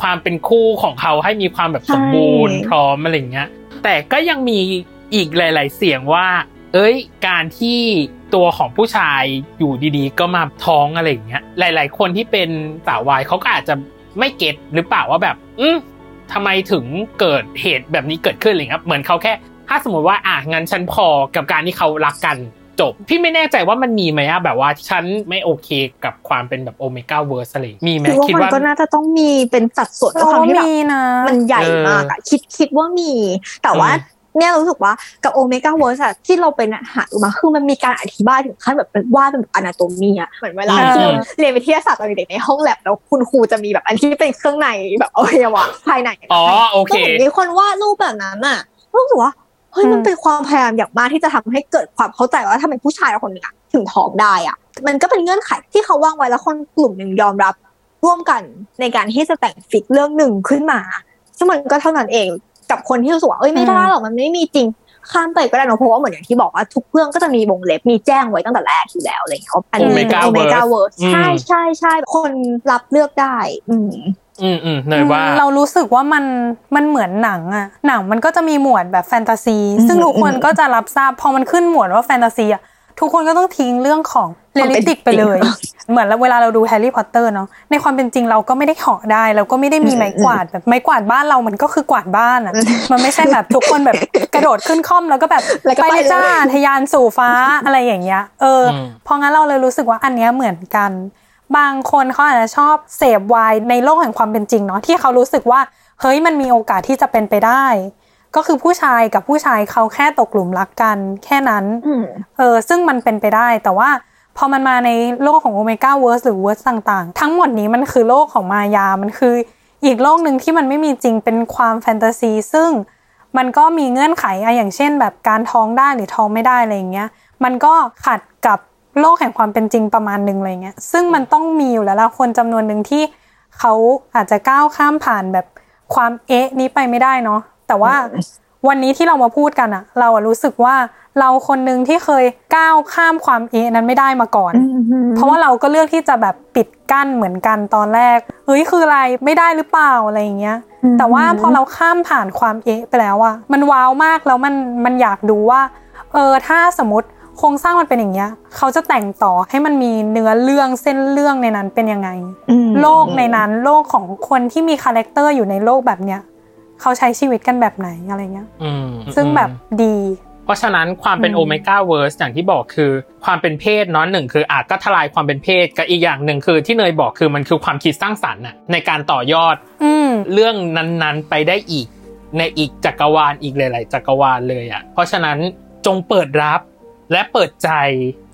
B: ความเป็นคู่ของเขาให้มีความแบบ
D: ใช่
B: สมบูรณ์พร้อมอะไรอย่างเงี้ย แต่ก็ยังมีอีกหลาย ๆ เสียงว่า เอ้ย การที่ตัวของผู้ชายอยู่ดีๆ ก็มาท้องอะไรอย่างเงี้ย หลาย ๆ คนที่เป็นสาววายเขาก็อาจจะไม่ get หรือเปล่าว่าแบบ อืมทำไมถึงเกิดเหตุแบบนี้เกิดขึ้นอะไรเงี้ย เหมือนเขาแค่ ถ้าสมมติว่าอะงั้นฉันพอกับการที่เขารักกัน จบ พี่ไม่แน่ใจว่ามันมีไหมอะแบบว่าฉันไม่โอเคกับความเป็นแบบ Omegaverse อะไรมีไหม
D: คือว่า
B: คิด
D: มัน
B: ว่า
D: ก็น่าจะต้องมีเป็นสัดส่วนด้วย
C: เรา
D: ความที่แบบ
C: มีนะ
D: มันใหญ่มากอะคิดคิดว่ามี แต่ว่า
B: อืม
D: เนี่ยรู้สึกว่ากับ Omegaverse อะที่เราไปหาดูมาคือมันมีการอธิบายถึงขั้นแบบเป็นว่าเป็น anatomy อะเหมือนเวลา
C: เออ
D: ที่เราเรียนวิทยาศาสตร์ตอนเด็กๆในห้องแลบแล้วคุณครูจะมีแบบอันที่เป็นเครื่องในแบบอวัยวะภายใน
B: อ๋อโอเค
D: ก็เหมือนมีคนวาดรูปแบบนั้นอะรู้สึกว่า เฮ้ย
C: อืม
D: มันเป็นความพยายามอย่างมากที่จะทำให้เกิดความเข้าใจว่าทำไมผู้ชายคนหนึ่งอะถึงท้องได้อะมันก็เป็นเงื่อนไขที่เขาวางไว้แล้วคนกลุ่มหนึ่งยอมรับ ร่วมกันในการที่จะแต่งฟิกเรื่องหนึ่งขึ้นมาซึ่งมันก็เท่านั้นเองกับคนที่รู้สึกว่าเอ้ยไม่ได้หรอกมันไม่มีจริงข้ามไปก็ได้เนอะเพราะว่าเหมือนอย่างที่บอกว่าทุกเรื่องก็จะมีวงเล็บมีแจ้งไว้ตั้งแต่แรกอยู่แล้วอะไรอย่างเงี้ยว่าอันนี้เป็น
B: Omega
D: โอเมก้า
B: Verse
D: verse
B: อืม
D: ใช่ใช่ใช่คนรับเลือกได้ อืม
B: อืมอืมเนยว่า
C: เรารู้สึกว่ามันมันเหมือนหนังอะหนังมันก็จะมีหมวดแบบแฟนตาซี
D: อืม
C: ซึ่งทุกคน
D: อืม
C: ก็จะรับทราบพอมันขึ้นหมวดว่าแฟนตาซีอะทุกคนก็ต้องทิ้งเรื่องของ realistic ไปเลย เหมือนเวลาเราดูแฮร์รี่พอตเตอร์เนาะในความเป็นจริงเราก็ไม่ได้เหาะได้ เราก็ไม่ได้มีไม้กวาดแบบไม้กวาดบ้านเรามันก็คือกวาดบ้านอะมันไม่ใช่แบบทุกคนแบบกระโดดขึ้นคร่อมแล้วก็แบบ
D: แล้วก็
C: ไป
D: ไป
C: เลยจ้า
D: เลย
C: ทะยานสู่ฟ้าอะไรอย่างเงี้ย เอออื
B: ม
C: เพราะงั้นเราเลยรู้สึกว่าอันเนี้ยเหมือนกัน บางคนเขาอาจจะชอบเสพวายในโลกแห่งความเป็นจริงเนาะที่เขารู้สึกว่าเฮ้ยมันมีโอกาสที่จะเป็นไปได้ ก็คือผู้ชายกับผู้ชายเขาแค่ตกหลุมรักกัน แค่นั้น
D: อืม
C: เออซึ่งมันเป็นไปได้แต่ว่าพอมันมาในโลกของ Omegaverse หรือ verse ต่าง ๆ ทั้งหมดนี้มันคือโลกของมายา มันคืออีกโลกหนึ่งที่มันไม่มีจริงเป็นความแฟนตาซี ซึ่งมันก็มีเงื่อนไขอะอย่างเช่น แบบการท้องได้หรือท้องไม่ได้อะไรอย่างเงี้ย มันก็ขัดกับ โลกแห่งความเป็นจริงประมาณหนึ่งอะไรเงี้ย ซึ่งมันต้องมีอยู่แล้วละคนจำนวนหนึ่งที่เขาอาจจะก้าวข้ามผ่านแบบความเอ๊ะนี้ไปไม่ได้เนาะแต่ว่าวันนี้ที่เรามาพูดกันอะเราอะรู้สึกว่าเราคนหนึ่งที่เคยก้าวข้ามความเอ๊ะนั้นไม่ได้มาก่อน เพราะว่าเราก็เลือกที่จะแบบปิดกั้นเหมือนกันตอนแรกเฮ้ยคืออะไรไม่ได้หรือเปล่าอะไรอย่างเงี้ย
D: อืม
C: แต่ว่าพอเราข้ามผ่านความเอ๊ะไปแล้วอะมันว้าวมากแล้วมันมันอยากดูว่า เออถ้าสมมติ โครงสร้างมันเป็นอย่างเงี้ย เขาจะแต่งต่อให้มันมีเนื้อเรื่องเส้นเรื่องในนั้นเป็นยังไง
D: อืม
C: โลกในนั้นโลกของคนที่มี character อยู่ในโลกแบบเนี้ยเขาใช้ชีวิตกันแบบไหนอะไรเงี้ย
B: อืม
C: ซึ่งแบบดี
B: เพราะฉะนั้นความเป็น
C: อืม
B: Omegaverse อย่างที่บอกคือ ความเป็นเพศเนาะหนึ่งคืออาจก็ทลายความเป็นเพศกับอีกอย่างหนึ่งคือที่เนยบอกคือมันคือความคิดสร้างสรรค์น่ะในการต่อยอด
C: อืม
B: เรื่องนั้นๆไปได้อีก ในอีกจักรวาลอีกหลาย ๆ จักรวาลเลยอะเพราะฉะนั้นจงเปิดรับ และเปิดใจ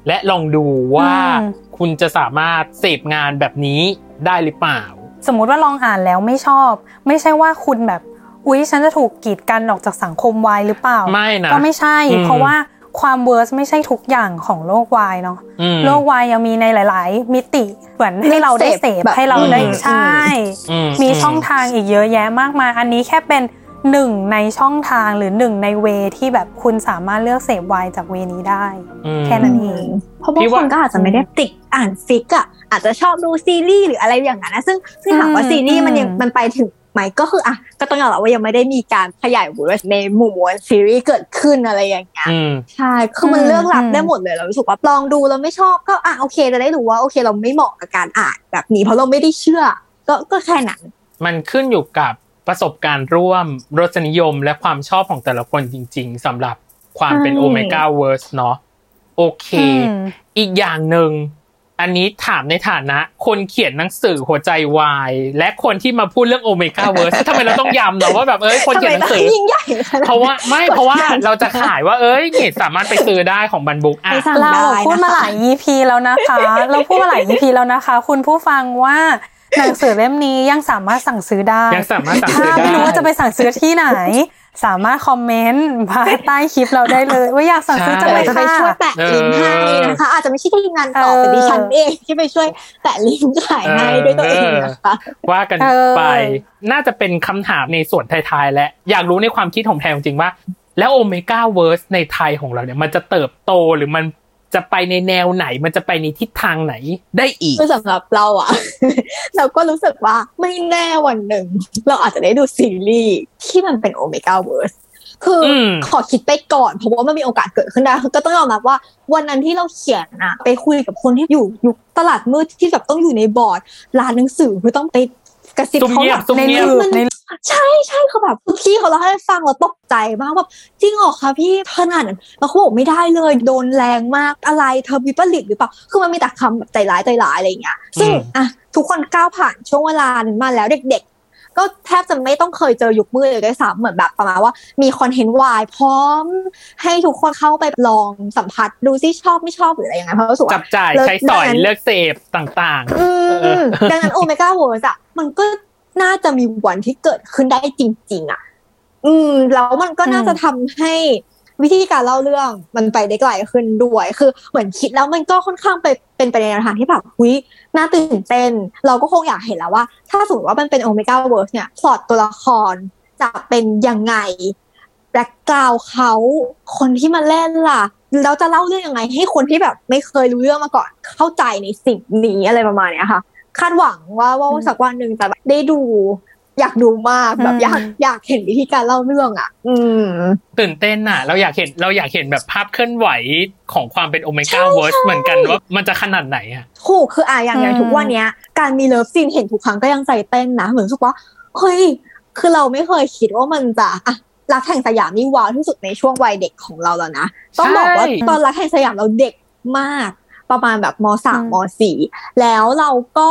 B: และลองดูว่า
C: อืม
B: คุณจะสามารถเสพงานแบบนี้ได้หรือเปล่า
C: สมมุติว่าลองอ่านแล้วไม่ชอบ ไม่ใช่ว่าคุณแบบอุ๊ยฉันจะถูกกีดกันออกจากสังคมวายหรือเปล่า
B: ไม่นะ
C: ก็ไม่ใช่
B: อืม
C: เพราะว่าความเวิร์สไม่ใช่ทุกอย่างของโลกวายเนาะ
B: อืม
C: โลกวายยังมีในหลาย ๆ มิติเหมือนให้เราได้เสพ
D: แบบ
C: ให้เราได้
D: อืม
C: ใช่
B: อืม
C: มีช่องทางอีกเยอะแยะมากมายอันนี้แค่เป็น หนึ่งในช่องทางหรือหนึ่งใน way ที่แบบคุณสามารถเลือกเสพวายจาก way นี้ได้
B: อืม
C: แค่นั้นเอง
D: เพราะบาง
B: ที
D: ค
B: นอ่า
D: นก็อาจจะไม่ได้ติดอ่าน ficอะอาจจะชอบดูซีรีส์หรืออะไรอย่างนั้นนะซึ่งซึ่งถามว่า
C: อืม
D: ซีรีส์มันยัง
C: อืม
D: มันไปถึงไหมก็คืออะก็ต้องยอมรับว่ายังไม่ได้มีการขยาย verse ในหมู่มวลซีรีส์เกิดขึ้นอะไรอย่างเงี้ย
B: อืม
D: ใช่คือมัน
C: อืม
D: เลือกรับ
C: อืม
D: ได้หมดเลยเรารู้สึกว่าลองดูแล้วไม่ชอบก็อะโอเคจะได้รู้ว่าโอเคเราไม่เหมาะกับการอ่านแบบนี้เพราะเราไม่ได้เชื่อ ก็ก็แค่นั้น
B: มันขึ้นอยู่กับ ประสบการณ์ร่วมรสนิยมและความชอบของแต่ละคนจริง ๆสำหรับความเป็น
D: ใช่
B: โอเมก้าเวิร์สเนาะโอเค
C: อืม
B: อีกอย่างหนึ่งอันนี้ถามในฐานะ คนเขียนหนังสือหัวใจวายและคนที่มาพูดเรื่อง Omegaverse ทำไมเราต้องย้ำเนาะว่าแบบเอ้ยคนเขียนหนัง
D: ต้องยิ่งใหญ่ขนาดนั้น
B: เพราะว่าไม่เพราะว่าเราจะขายว่าเอ้ยเนี่ยสามารถไปซื้อได้ของ Bunbooks อะ
D: ไปสั่ง
C: เรา
D: ได้
C: พูดมา
D: นะคะ
C: หลาย EP แล้วนะคะ เราพูดมาหลาย EP แล้วนะคะ คุณผู้ฟังว่า หนังสือเล่มนี้ยังสามารถสั่งซื้อได้
B: ยังสามารถสั่ง
C: ถ้า
B: ซื้อได้
C: ไม่รู้ว่าจะไปสั่งซื้อที่ไหน สามารถคอมเมนต์มาใต้คลิปเราได้เลย ว่าอยากสั่งซื้อจังเลย
D: จะไป
C: ค่ะ
D: ช่วยแปะลิงก์ให้นะคะอาจจะไม่ใช่ทีมงานต่อ
C: เออ
D: แต่ดิฉันเองที่ไปช่วยแปะลิงก์ขายให้ด้วยตัวเองนะคะ
B: ว่ากัน
C: เออ
B: ไปน่าจะเป็นคำถามในส่วนท้ายๆและอยากรู้ในความคิดของแพรวจริงๆว่าแล้ว Omegaverse ในไทยของเราเนี่ยมันจะเติบโตหรือมัน จะไปในแนวไหนมันจะไปในทิศทางไหนได้อีก
D: คือสำหรับเราอะเราก็รู้สึกว่าไม่แน่วันหนึ่ง เราอาจจะได้ดูซีรีส์ที่มันเป็น Omegaverse คืออื
B: ม
D: ขอคิดไปก่อนเพราะว่ามันมีโอกาสเกิดขึ้นได้คือก็ต้องยอมรับว่า วันนั้นที่เราเขียนอะไปคุยกับคนที่อยู่ยุคตลาดมืดที่แบบต้องอยู่ในบอร์ดร้านหนังสือคือต้องไปกระซิบ
B: ซุ่ม
D: เงี
B: ยบ
D: แบบเขา
C: ซุ่ม
B: เงียบใน
C: หลืบ
D: มัน
C: ใน
D: ใช่ใช่เขาแบบพี่เขาเล่าให้ฟังเราตกใจมากแบบจริงเหรอคะพี่ขนาดนั้นแล้วเขาบอกไม่ได้เลยโดนแรงมากอะไรเธอวิปริตหรือเปล่าคือมันมีแต่คำแบบใจร้ายใจร้ายอะไรอย่างเงี้ยซึ่ง
B: อืม
D: อะทุกคนก้าวผ่านช่วงเวลานั้นมาแล้วเด็กๆก็แทบจะไม่ต้องเคยเจอยุคมืดเลยด้วยซ้ำเหมือนแบบประมาณว่ามีคอนเทนต์วายพร้อม ให้ทุกคนเข้าไปลองสัมผัสดูซิชอบไม่ชอบหรืออะไรอย่างเงี้ยเพราะรู้สึกว่า
B: จับจ่าย
D: เลือก
B: ใช้สอย
D: นั้น
B: เลือกเสพต่าง
D: อืม
B: เออ
D: ดังนั้น Omegaverse อะมันก็ น่าจะมีวันที่เกิดขึ้นได้จริง ๆอะอืมแล้วมันก็น่าจะทำให้วิธีการเล่าเรื่องมันไปได้ไกลขึ้นด้วย คือเหมือนคิดแล้วมันก็ค่อนข้างไปเป็นไปในแนวทางที่แบบหูยน่าตื่นเต้น เราก็คงอยากเห็นแล้วว่า ถ้าสมมติว่ามันเป็น Omegaverse เนี่ยพล็อตตัวละครจะเป็นยังไง background เขาคนที่มาเล่นล่ะแล้วจะเล่าเรื่องยังไง ให้คนที่แบบไม่เคยรู้เรื่องมาก่อนเข้าใจในสิ่งนี้อะไรประมาณเนี้ยค่ะ คาดหวังว่าว่าสักวันหนึ่งจะแบบได้ดูอยากดูมากแบบ
C: อืม
D: อยากอยากเห็นวิธีการเล่าเรื่องอะ อืม
B: ๆตื่นเต้นน่ะ เราอยากเห็นเราอยากเห็นแบบภาพเคลื่อนไหวของความเป็น Omegaverse เหมือนกันว่ามันจะขนาดไหนอะ
D: ถูกคืออะอย่างอย่าง
C: อืม
D: ทุกวันเนี้ย การมี love scene เห็นทุกครั้งก็ยังใจเต้นนะ เหมือนรู้สึกว่าเฮ้ยคือเราไม่เคยคิดว่ามันจะอะรักแห่งสยามนี่ว้าวที่สุดในช่วงวัยเด็กของเราแล้วนะต้องบอกว่า
B: ใช่
D: ตอนรักแห่งสยามเราเด็กมาก ประมาณแบบมสาม
C: อืม
D: มสี่แล้วเราก็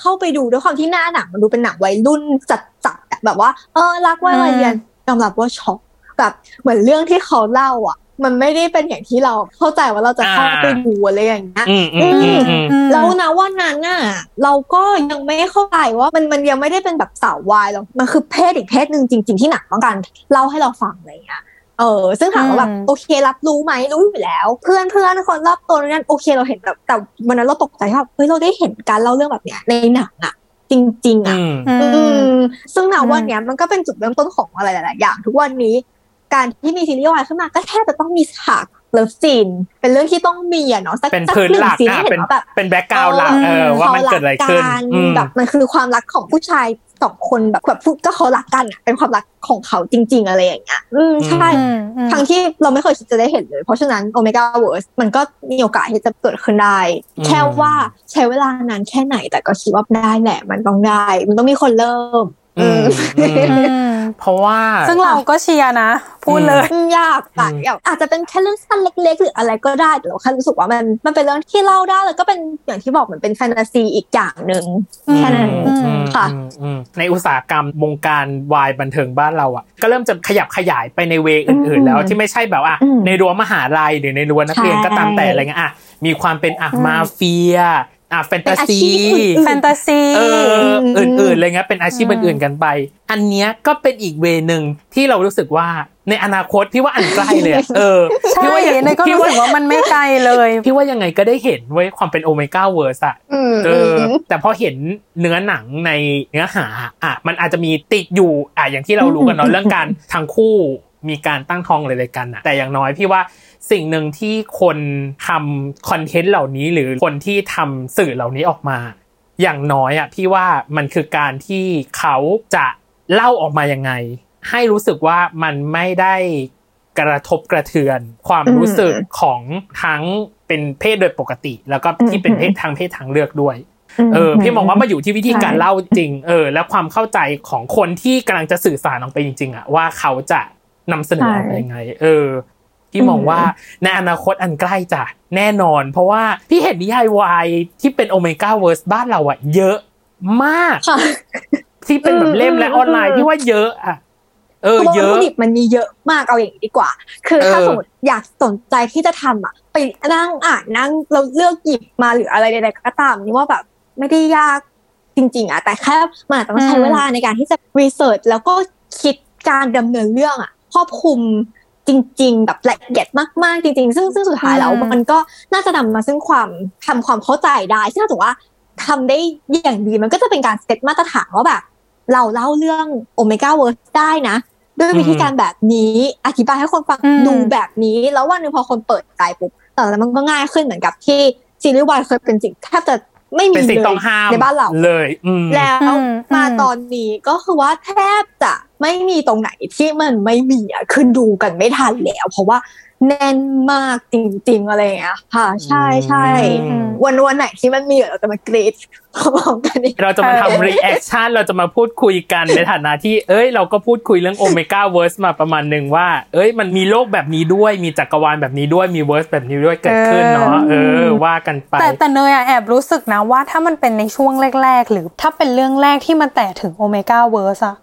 D: เข้าไปดูด้วยความที่หน้าหนังมันดูเป็นหนังวัยรุ่นจัดจัดๆอะแบบว่า เออรักวัยวัยเรียนยอมรับว่าช็อกแบบเหมือนเรื่องที่เขาเล่าอะ มันไม่ได้เป็นอย่างที่เราเข้าใจว่าเราจะเข้าไปดูอะไรอย่างเงี้ย
B: อืมอืมอืมอืม
C: อืม
D: แล้วนะวันนั้นน่ะเราก็ยังไม่เข้าใจว่ามันมันยังไม่ได้เป็นแบบสาววายหรอกมันคือเพศอีกเพศหนึ่งจริง ๆที่หนังต้องการเล่าให้เราฟังอะไรอย่างเงี้ย เออซึ่งถามว่าแบบ
C: อืม
D: โอเครับรู้ไหมรู้อยู่แล้ว เพื่อนเพื่อนคนรอบตัวนั้นโอเคเราเห็นแบบแต่วันนั้นเราตกใจว่าเฮ้ยเราได้เห็นการเล่าเรื่องแบบเนี้ยในหนังอะจริงๆอะ
B: อืม
C: อื
D: อื
C: ม
D: มซึ่งณ
C: อืม
D: วันเนี้ยมันก็เป็นจุดเริ่มต้นของอะไรหลายๆอย่าง ทุกวันนี้ การที่มีซีรีส์วายขึ้นมาก็แทบจะต้องมีฉาก love scene เป็นเรื่องที่ต้องมีอะเนาะสัก
B: เป็น
D: สักหนึ่
B: ห
D: ง
B: ลัก
D: ซีน
B: อะ
D: ให้เห็
B: เป็น
D: นว่าแบบ
B: เป็น background หลักเออว่ามันเกิดอะไรขึ้นเขา
D: รักกันอื
B: ม
D: แบบมันคือความรักของผู้ชาย สองคนแบบแบบพูดก็เขารักกันอะเป็นความรักของเขาจริง ๆ อะไรอย่างเงี้ยอืมใช่
C: อืมอืม
D: ทั้งที่เราไม่เคยคิดจะได้เห็นเลย เพราะฉะนั้น Omegaverse มันก็มีโอกาสที่จะเกิดขึ้นได้
B: อืม
D: แค่ว่าใช้เวลานานแค่ไหนแต่ก็คิดว่าได้แหละมันต้องได้ มันต้องมีคนเริ่ม
B: อืมอืม
C: อืม
B: เพราะว่า
C: ซึ่งเราก็เชียร์นะ พูดเลย
D: ยากอะ
B: อืม
D: แบบอาจจะเป็นแค่เรื่องสั้นเล็ก ๆ หรืออะไรก็ได้แต่เราแค่รู้สึกว่ามันมันเป็นเรื่องที่เล่าได้แล้วก็เป็นอย่างที่บอกเหมือนเป็นแฟนตาซีอีกอย่างหนึ่ง
C: อืม
D: แค่นั้น
B: อืม
D: ค่ะ
B: อืมอืมในอุตสาหกรรมวงการวายบันเทิงบ้านเราอะ ก็เริ่มจะขยับขยายไปในเวอื่น ๆ แล้วที่ไม่ใช่แบบอะ
D: อืม
B: ในรั้วมหาลัยหรือในรั้วนักเรียน
D: ใช่
B: ก็ตามแต่อะไรเงี้ยอะมีความเป็นอะ
C: อืม
B: มาเฟีย อะแฟน
D: เป็
B: ตาน
D: อา
B: ซี
D: ชีพอื่น
C: แฟนตาซี
B: เออ
D: อืม
B: อื่นๆอะไรเงี้ยเป็นอาชีพ
C: อืม
B: อื่นๆกันไป อันเนี้ยก็เป็นอีกเวนึงที่เรารู้สึกว่าในอนาคตพี่ว่าอันใกล้เลยอะเออ
C: ใช่
B: พี่ว่ายัง
C: ไงก็
B: พี่
C: รู้สึกว่ามันไม่ไกลเลย
B: พี่ว่ายังไงก็ได้เห็นไว้ยความเป็น Omegaverse อะ
D: อืม
B: เออแต่พอเห็นเนื้อหนังในเนื้อหาอะมันอาจจะมีติดอยู่อะอย่างที่เรารู้กันเนาะเรื่องการทั้งคู่ มีการตั้งท้องอะไรๆกันอะแต่อย่างน้อยพี่ว่าสิ่งหนึ่งที่คนทำ content เหล่านี้หรือคนที่ทำสื่อเหล่านี้ออกมา อย่างน้อยอะพี่ว่ามันคือการที่เขาจะเล่าออกมายังไง ให้รู้สึกว่ามันไม่ได้กระทบกระเทือน ความรู้สึกของทั้งเป็นเพศโดยปกติ แล้วก็ที่เป็นเพศทางเพศทางเลือกด้วยเออพี่มองว่ามาอยู่ที่วิธีการ
D: ใช่
B: เล่าจริง เออ และความเข้าใจของคนที่กำลังจะสื่อสารออกไปจริง ๆอะว่าเขาจะ นำเสนอออกมายังไง เออพี่มองว่าในอนาคตอันใกล้จะแน่นอน เพราะว่าพี่เห็นนิยายวายที่เป็นโอเมก้าเวิร์สบ้านเราอะเยอะมาก
D: ค่ะ
B: ที่เป็นแบบเล่มและออนไลน์พี่ว่าเยอะอะเออ
D: เพราะว่า
B: เย
D: วัต
B: อะ
D: ถุดิบมันมีเยอะมากเอาอย่างนี้ดีกว่า คือถ้า
B: เออ
D: สมมติอยากสนใจที่จะทำอะ ไปนั่งอ่านนั่งเราเลือกหยิบมาหรืออะไรใดๆก็ตามนี่ว่าแบบไม่ได้ยากจริง ๆอะแต่แค่มันอาจจะต้องใช้
C: อืม
D: เวลาในการที่จะรีเสิร์ชแล้วก็คิดการดำเนินเรื่องอะ ครอบคลุมจริง ๆ แบบละเอียดมากๆจริง ๆ ซึ่งซึ่งสุดท้ายแล้วมันก็น่าจะนำมาซึ่งความทำความเข้าใจได้ ซึ่งถ้าสมมติว่าทำได้อย่างดีมันก็จะเป็นการเซตมาตรฐานว่าแบบเราเล่าเรื่องโอเมก้าเวิร์สได้นะ ด้วยวิธีการแบบนี้อธิบายให้คนฟัง
C: อืม
D: ดูแบบนี้ แล้ววันหนึงพอคนเปิดใจปุ๊บแต่แล้วมันก็ง่ายขึ้นเหมือนกับที่ซีรีส์วายเคยเป็นสิ่งแทบจะไม่มี
B: เป็นสิ่ง
D: เลย
B: ต้องห้าม
D: ในบ้านเรา
B: เลยอืม
D: แล้ว
C: อืม
D: มา
C: อืม
D: ตอนนี้ก็คือว่าแทบจะ ไม่มีตรงไหนที่มันไม่มีอะคือดูกันไม่ทันแล้ว เพราะว่าแน่นมากจริงๆอะไรอย่างเงี้ยค่ะ ใช่ใช่
B: อืม
D: วันวันไหนที่มันมีเดี๋ยวเราจะมากรี๊ดพร้อมๆกันอีก
B: เราจะมาทำ reaction เราจะมาพูดคุยกันในฐานะที่ เอ้ย เราก็พูดคุยเรื่อง Omegaverse มาประมาณหนึ่งว่า เอ้ย มันมีโลกแบบนี้ด้วยมีจักรวาลแบบนี้ด้วยมี verse แบบนี้ด้วยเกิดขึ้นเนาะเออว่ากันไป
C: แต่แต่เนยอะแอบรู้สึกนะว่าถ้ามันเป็นในช่วงแรก ๆ หรือถ้าเป็นเรื่องแรกที่มันแตะถึง Omegaverse อะ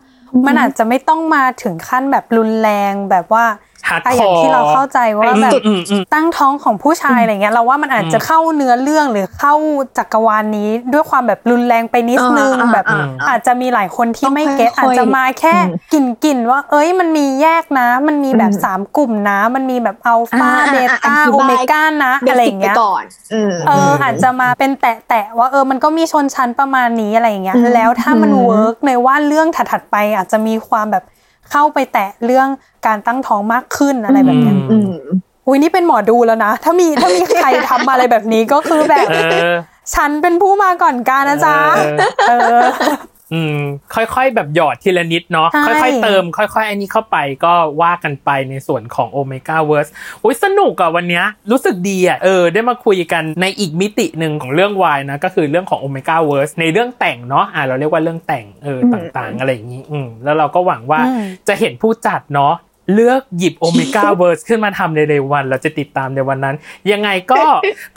C: มันอาจจะไม่ต้องมาถึงขั้นแบบรุนแรงแบบว่า
B: hardcore
C: อะอย่างที่เราเข้าใจว่าแบบ
B: อืมอืม
C: ตั้งท้องของผู้ชายอะไรเงี้ยเราว่ามันอาจจะเข้าเนื้อเรื่องหรือเข้าจักรวาลนี้ด้วยความแบบรุนแรงไปนิดนึง
D: อ่า
C: แบบ
D: อ่าอ่า
C: อาจจะมีหลายคนที่ไม่ get ต้
D: องค่อยๆ
C: อาจจะมาแค่
D: อืม
C: กลิ่นกลิ่นๆว่า เอ้ยมันมีแยกนะ มันมีแบบ
D: อืม
C: สามกลุ่มนะ มันมีแบบอัลฟา
D: อ่า
C: เบต้า
D: อ่า
C: โอเมก้านะอะไรอ
D: สิก
C: ย่างเงี้ย อธิบาย basic ไป
D: ก่อนอืม
C: เอออาจจะมาเป็นแตะๆว่าเออมันก็มีชนชั้นประมาณนี้อะไรอย่างเงี้ย
D: อืม
C: แล้วถ้ามัน
D: อืม
C: work ในว่าเรื่องถัดๆไปอาจจะมีความแบบ เข้าไปแตะเรื่องการตั้งท้องมากขึ้นอะไรแบบเนี้ย
D: อืม
C: อุ้ยนี่เป็นหมอดูแล้วนะ ถ้ามีถ้ามีใครทำอะไรแบบนี้ก็คือแบบ
B: เออ
C: ฉันเป็นผู้มาก่อนการนะจ๊ะ
B: เออ
C: เออ
B: อืมค่อยๆ แบบหยอดทีละนิดเนาะ
C: ใช่
B: ค่อยๆเติม ค่อยๆ อันนี้เข้าไปก็ว่ากันไปในส่วนของ Omega v e r s e อุ้ยสนุกอะวันเนี้ยรู้สึกดีอะเออได้มาคุยกันในอีกมิติหนึ่งของเรื่องวายนะก็คือเรื่องของ Omega v e r s e ในเรื่องแต่งเนาะอ่าเราเรียกว่าเรื่องแต่งเออ
D: อืม
B: ต่างๆ อะไรอย่างนี้อืมแล้วเราก็หวังว่า
C: อืม
B: จะเห็นผู้จัดเนาะ เลือกหยิบ Omega v e r s e ขึ้นมาทำในเร็ววัน เราจะติดตามในวันนั้น ยังไงก็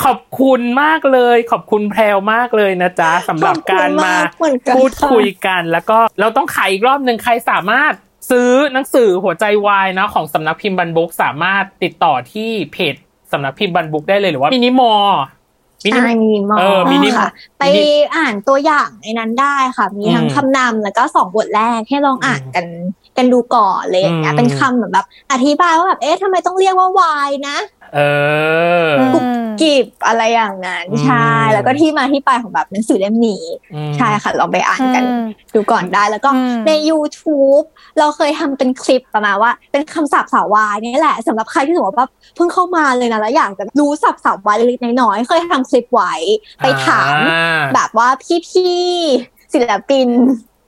B: ขอบคุณมากเลย ขอบคุณแพรวมากเลยนะจ๊ะสำหรับการมา
D: ขอบคุณมากเหมือนกัน
B: พูดคุยกัน แล้วก็เราต้องขายอีกรอบหนึ่งใครสามารถซื้อหนังสือหัวใจวายนะของสำนักพิมพ์บันบุ๊กสามารถติดต่อที่เพจสำนักพิมพ์บันบุ๊กได้เลยหรือว่า Minimore มินิ
D: ใช่ Minimore
B: เออมินิ
D: ค่ะ ไป
B: มินิ
D: อ่านตัวอย่างในนั้นได้ค่ะ มีทั้ง
B: อืม
D: คำนำแล้วก็สองบทแรกให้ลองอ่านกัน กันดูก่อนเลยอย่างเงี้ย
B: อืม
D: เป็นคำเหมือนแบบ อธิบายว่าแบบเอ๊ะทำไมต้องเรียกว่าวายนะ
B: เออ
C: อืม
D: กีบอะไรอย่างนั้น
B: อืม
D: ใช่แล้วก็ที่มาที่ไปของแบบหนังสือเล่มนี้
B: อืม
D: ใช่ค่ะลองไปอ่านกัน
C: อืม
D: ดูก่อนได้แล้วก็
C: อืม
D: ใน YouTube เราเคยทำเป็นคลิปประมาณว่า เป็นคำศัพท์สาววายนี่แหละสำหรับใครที่สมมติว่าเพิ่งเข้ามาเลยนะแล้วอยากจะรู้ศัพท์สาววายเล็กๆน้อยๆเคยทำคลิปไว้ไปถาม
B: อ่า
D: แบบว่าพี่ๆศิลปิน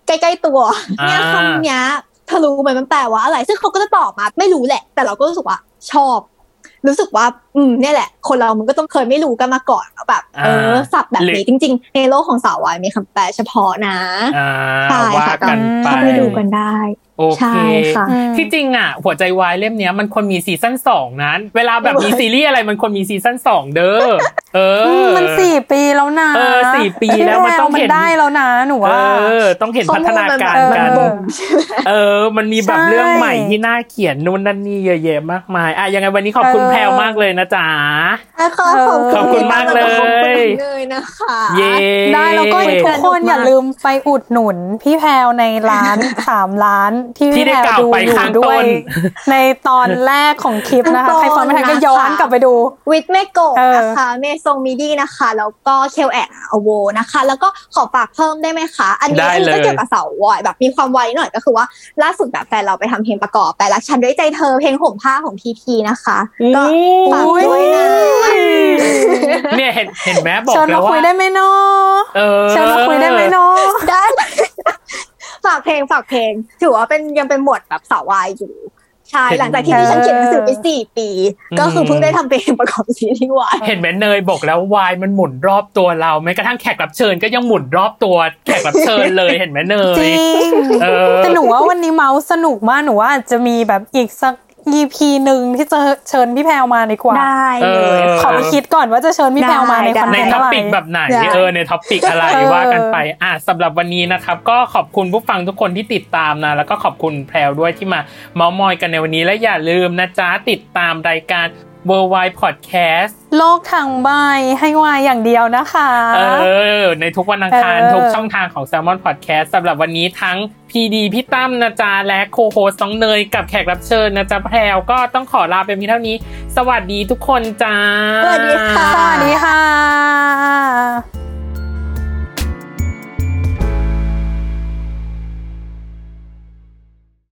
D: ใกล้ๆตัว
B: อ่า
D: เนี่ยคำเนี้ย เธอรู้ไหมมันแปลว่าอะไร ซึ่งเขาก็จะตอบมาไม่รู้แหละ แต่เราก็รู้สึกว่าชอบ รู้สึกว่า อืมเนี่ยแหละ คนเรามันก็ต้องเคยไม่รู้กันมาก่อนว่าแบบเออศัพท์แบบนี้จริง ๆ ในโลกของสาววายมีคำแปลเฉพาะนะ
B: อ่า
D: ใช่
B: ว่า
D: ค่ะ
B: กันไป
D: เข้าไปดูกันได้
B: โอโอเค
D: ใช่ค่ะ
C: อืม
B: ที่จริงอะ หัวใจวายเล่มเนี้ยมันควรมี season สองนั้น เวลาแบบมีซีรีส์อะไรมันควรมี season สองเด้อเออ
C: มันสี่ปีแล้วนะ
B: เออสี่ปีแล้วมันต้อง
C: มั
B: เห็
C: น
B: น
C: ได้แล้วนะหนู
B: เอ
C: ว่า
B: อต้องเห็นพัฒนาการ
C: ข้อมูลมัน
B: กัน
C: มันบ่ง
B: เออ มันมีแบบ
C: ใช่
B: เรื่องใหม่ที่น่าเขียนนู่นนั่นนี่เยอะแยะมากมายอะยังไงวันนี้ขอบคุณ
C: เออ
B: แพรวมากเลยนะจ๊ะ
D: นะคะ
C: เออ
D: ขอบคุณ
B: ขอบคุณมากเลย
D: ขอบคุณเลยนะคะ
B: เย้
C: ได้แล้วก็ทุกคนอย่าลืมไปอุดหนุนพี่แพรวในร้านสามร้านที่
B: ที่
C: พี่
B: ได้
C: แพร
B: ก
C: ว
B: ล่าว
C: ดู
B: ไป
C: อยู่
B: ข้าง
C: ด้
B: ต้
C: วย
B: น
C: ในตอนแรกของคลิปนะคะ
D: ข้างต้น
C: ใครฟังไม่ทันก็
D: นะคะ
C: ย้อนกลับไปดู
D: วิทเมโกะ
C: เออ
D: นะคะเมซงมิดีนะคะ แล้วก็เคลแอนอโวนะคะ แล้วก็ขอฝากเพิ่มได้ไหมคะ อันนี้
B: ได้
D: อันนี้
B: เลย
D: ก็เกี่ยวกับเสาววอยแบบมีความไวหน่อยก็คือว่าล่าสุดแบบแฟนเราไปทำเพลงประกอบแต่รักฉันด้วยใจเธอเพลงห่มผ้าของพีพีนะคะก็ฝากด้วยนะ
B: เนี่ยเห็นเห็นไหมบอก
C: เชิญ
B: แล้
C: มาว
B: ว่า
C: คุยได้ไหมเนาะ
B: เออ
C: เชิญมาคุยได้ไหมเนาะ
D: ได้ ฝากเพลงฝากเพลง ถือว่าเป็นยังเป็นหมวดแบบสาววายอยู่ใช่
B: เห็น
D: หลังจากที่ดิฉันเขียนหนังสือไปสี่ปี ก็คือเพิ่งได้ทำเพลงประกอบซีรีส์วาย
B: เห็นไหมเนยบอกแล้ววายมันหมุนรอบตัวเราแม้กระทั่งแขกรับเชิญก็ยังหมุนรอบตัวแขกรับเชิญเลยเห็นไหมเนยจ
C: ริง
B: เออ
C: แต่หนูว่าวันนี้เมาส์สนุกมากหนูว่าอาจจะมีแบบอีกสัก EP หนึ่งที่จะเชิญพี่แพรวมาดีกว่า
D: ได้เลย
B: เออ
C: ขอไปคิดก่อนว่าจะเชิญพี่แพรวมาใน
D: ได้
C: คอน
B: ใน
C: เทนต์
B: ท็อ
C: อะไร
B: ปิกแบบไหน
D: ได้
B: เออใน topic อะไร
C: เออ
B: ว่ากันไปอะสำหรับวันนี้นะครับ ก็ขอบคุณผู้ฟังทุกคนที่ติดตามนะ แล้วก็ขอบคุณแพรวด้วยที่มาเมาส์มอยกันในวันนี้และอย่าลืมนะจ๊ะติดตามรายการ Worldwide Podcast
C: โลกทางใบให้วายอย่างเดียวนะคะ
B: เออ ในทุกวันอังคาร
C: เออ
B: ทุกช่องทางของ Salmon Podcast สำหรับวันนี้ทั้งพีดีพี่ตั้มนะจ๊ะและโคโฮสน้องเนยกับแขกรับเชิญนะจ๊ะแพรวก็ต้องขอลาไปเพียงเท่านี้ สวัสดีทุกคนจ้า
D: สวัสดีค่ะ
C: สวัสดีค่ะ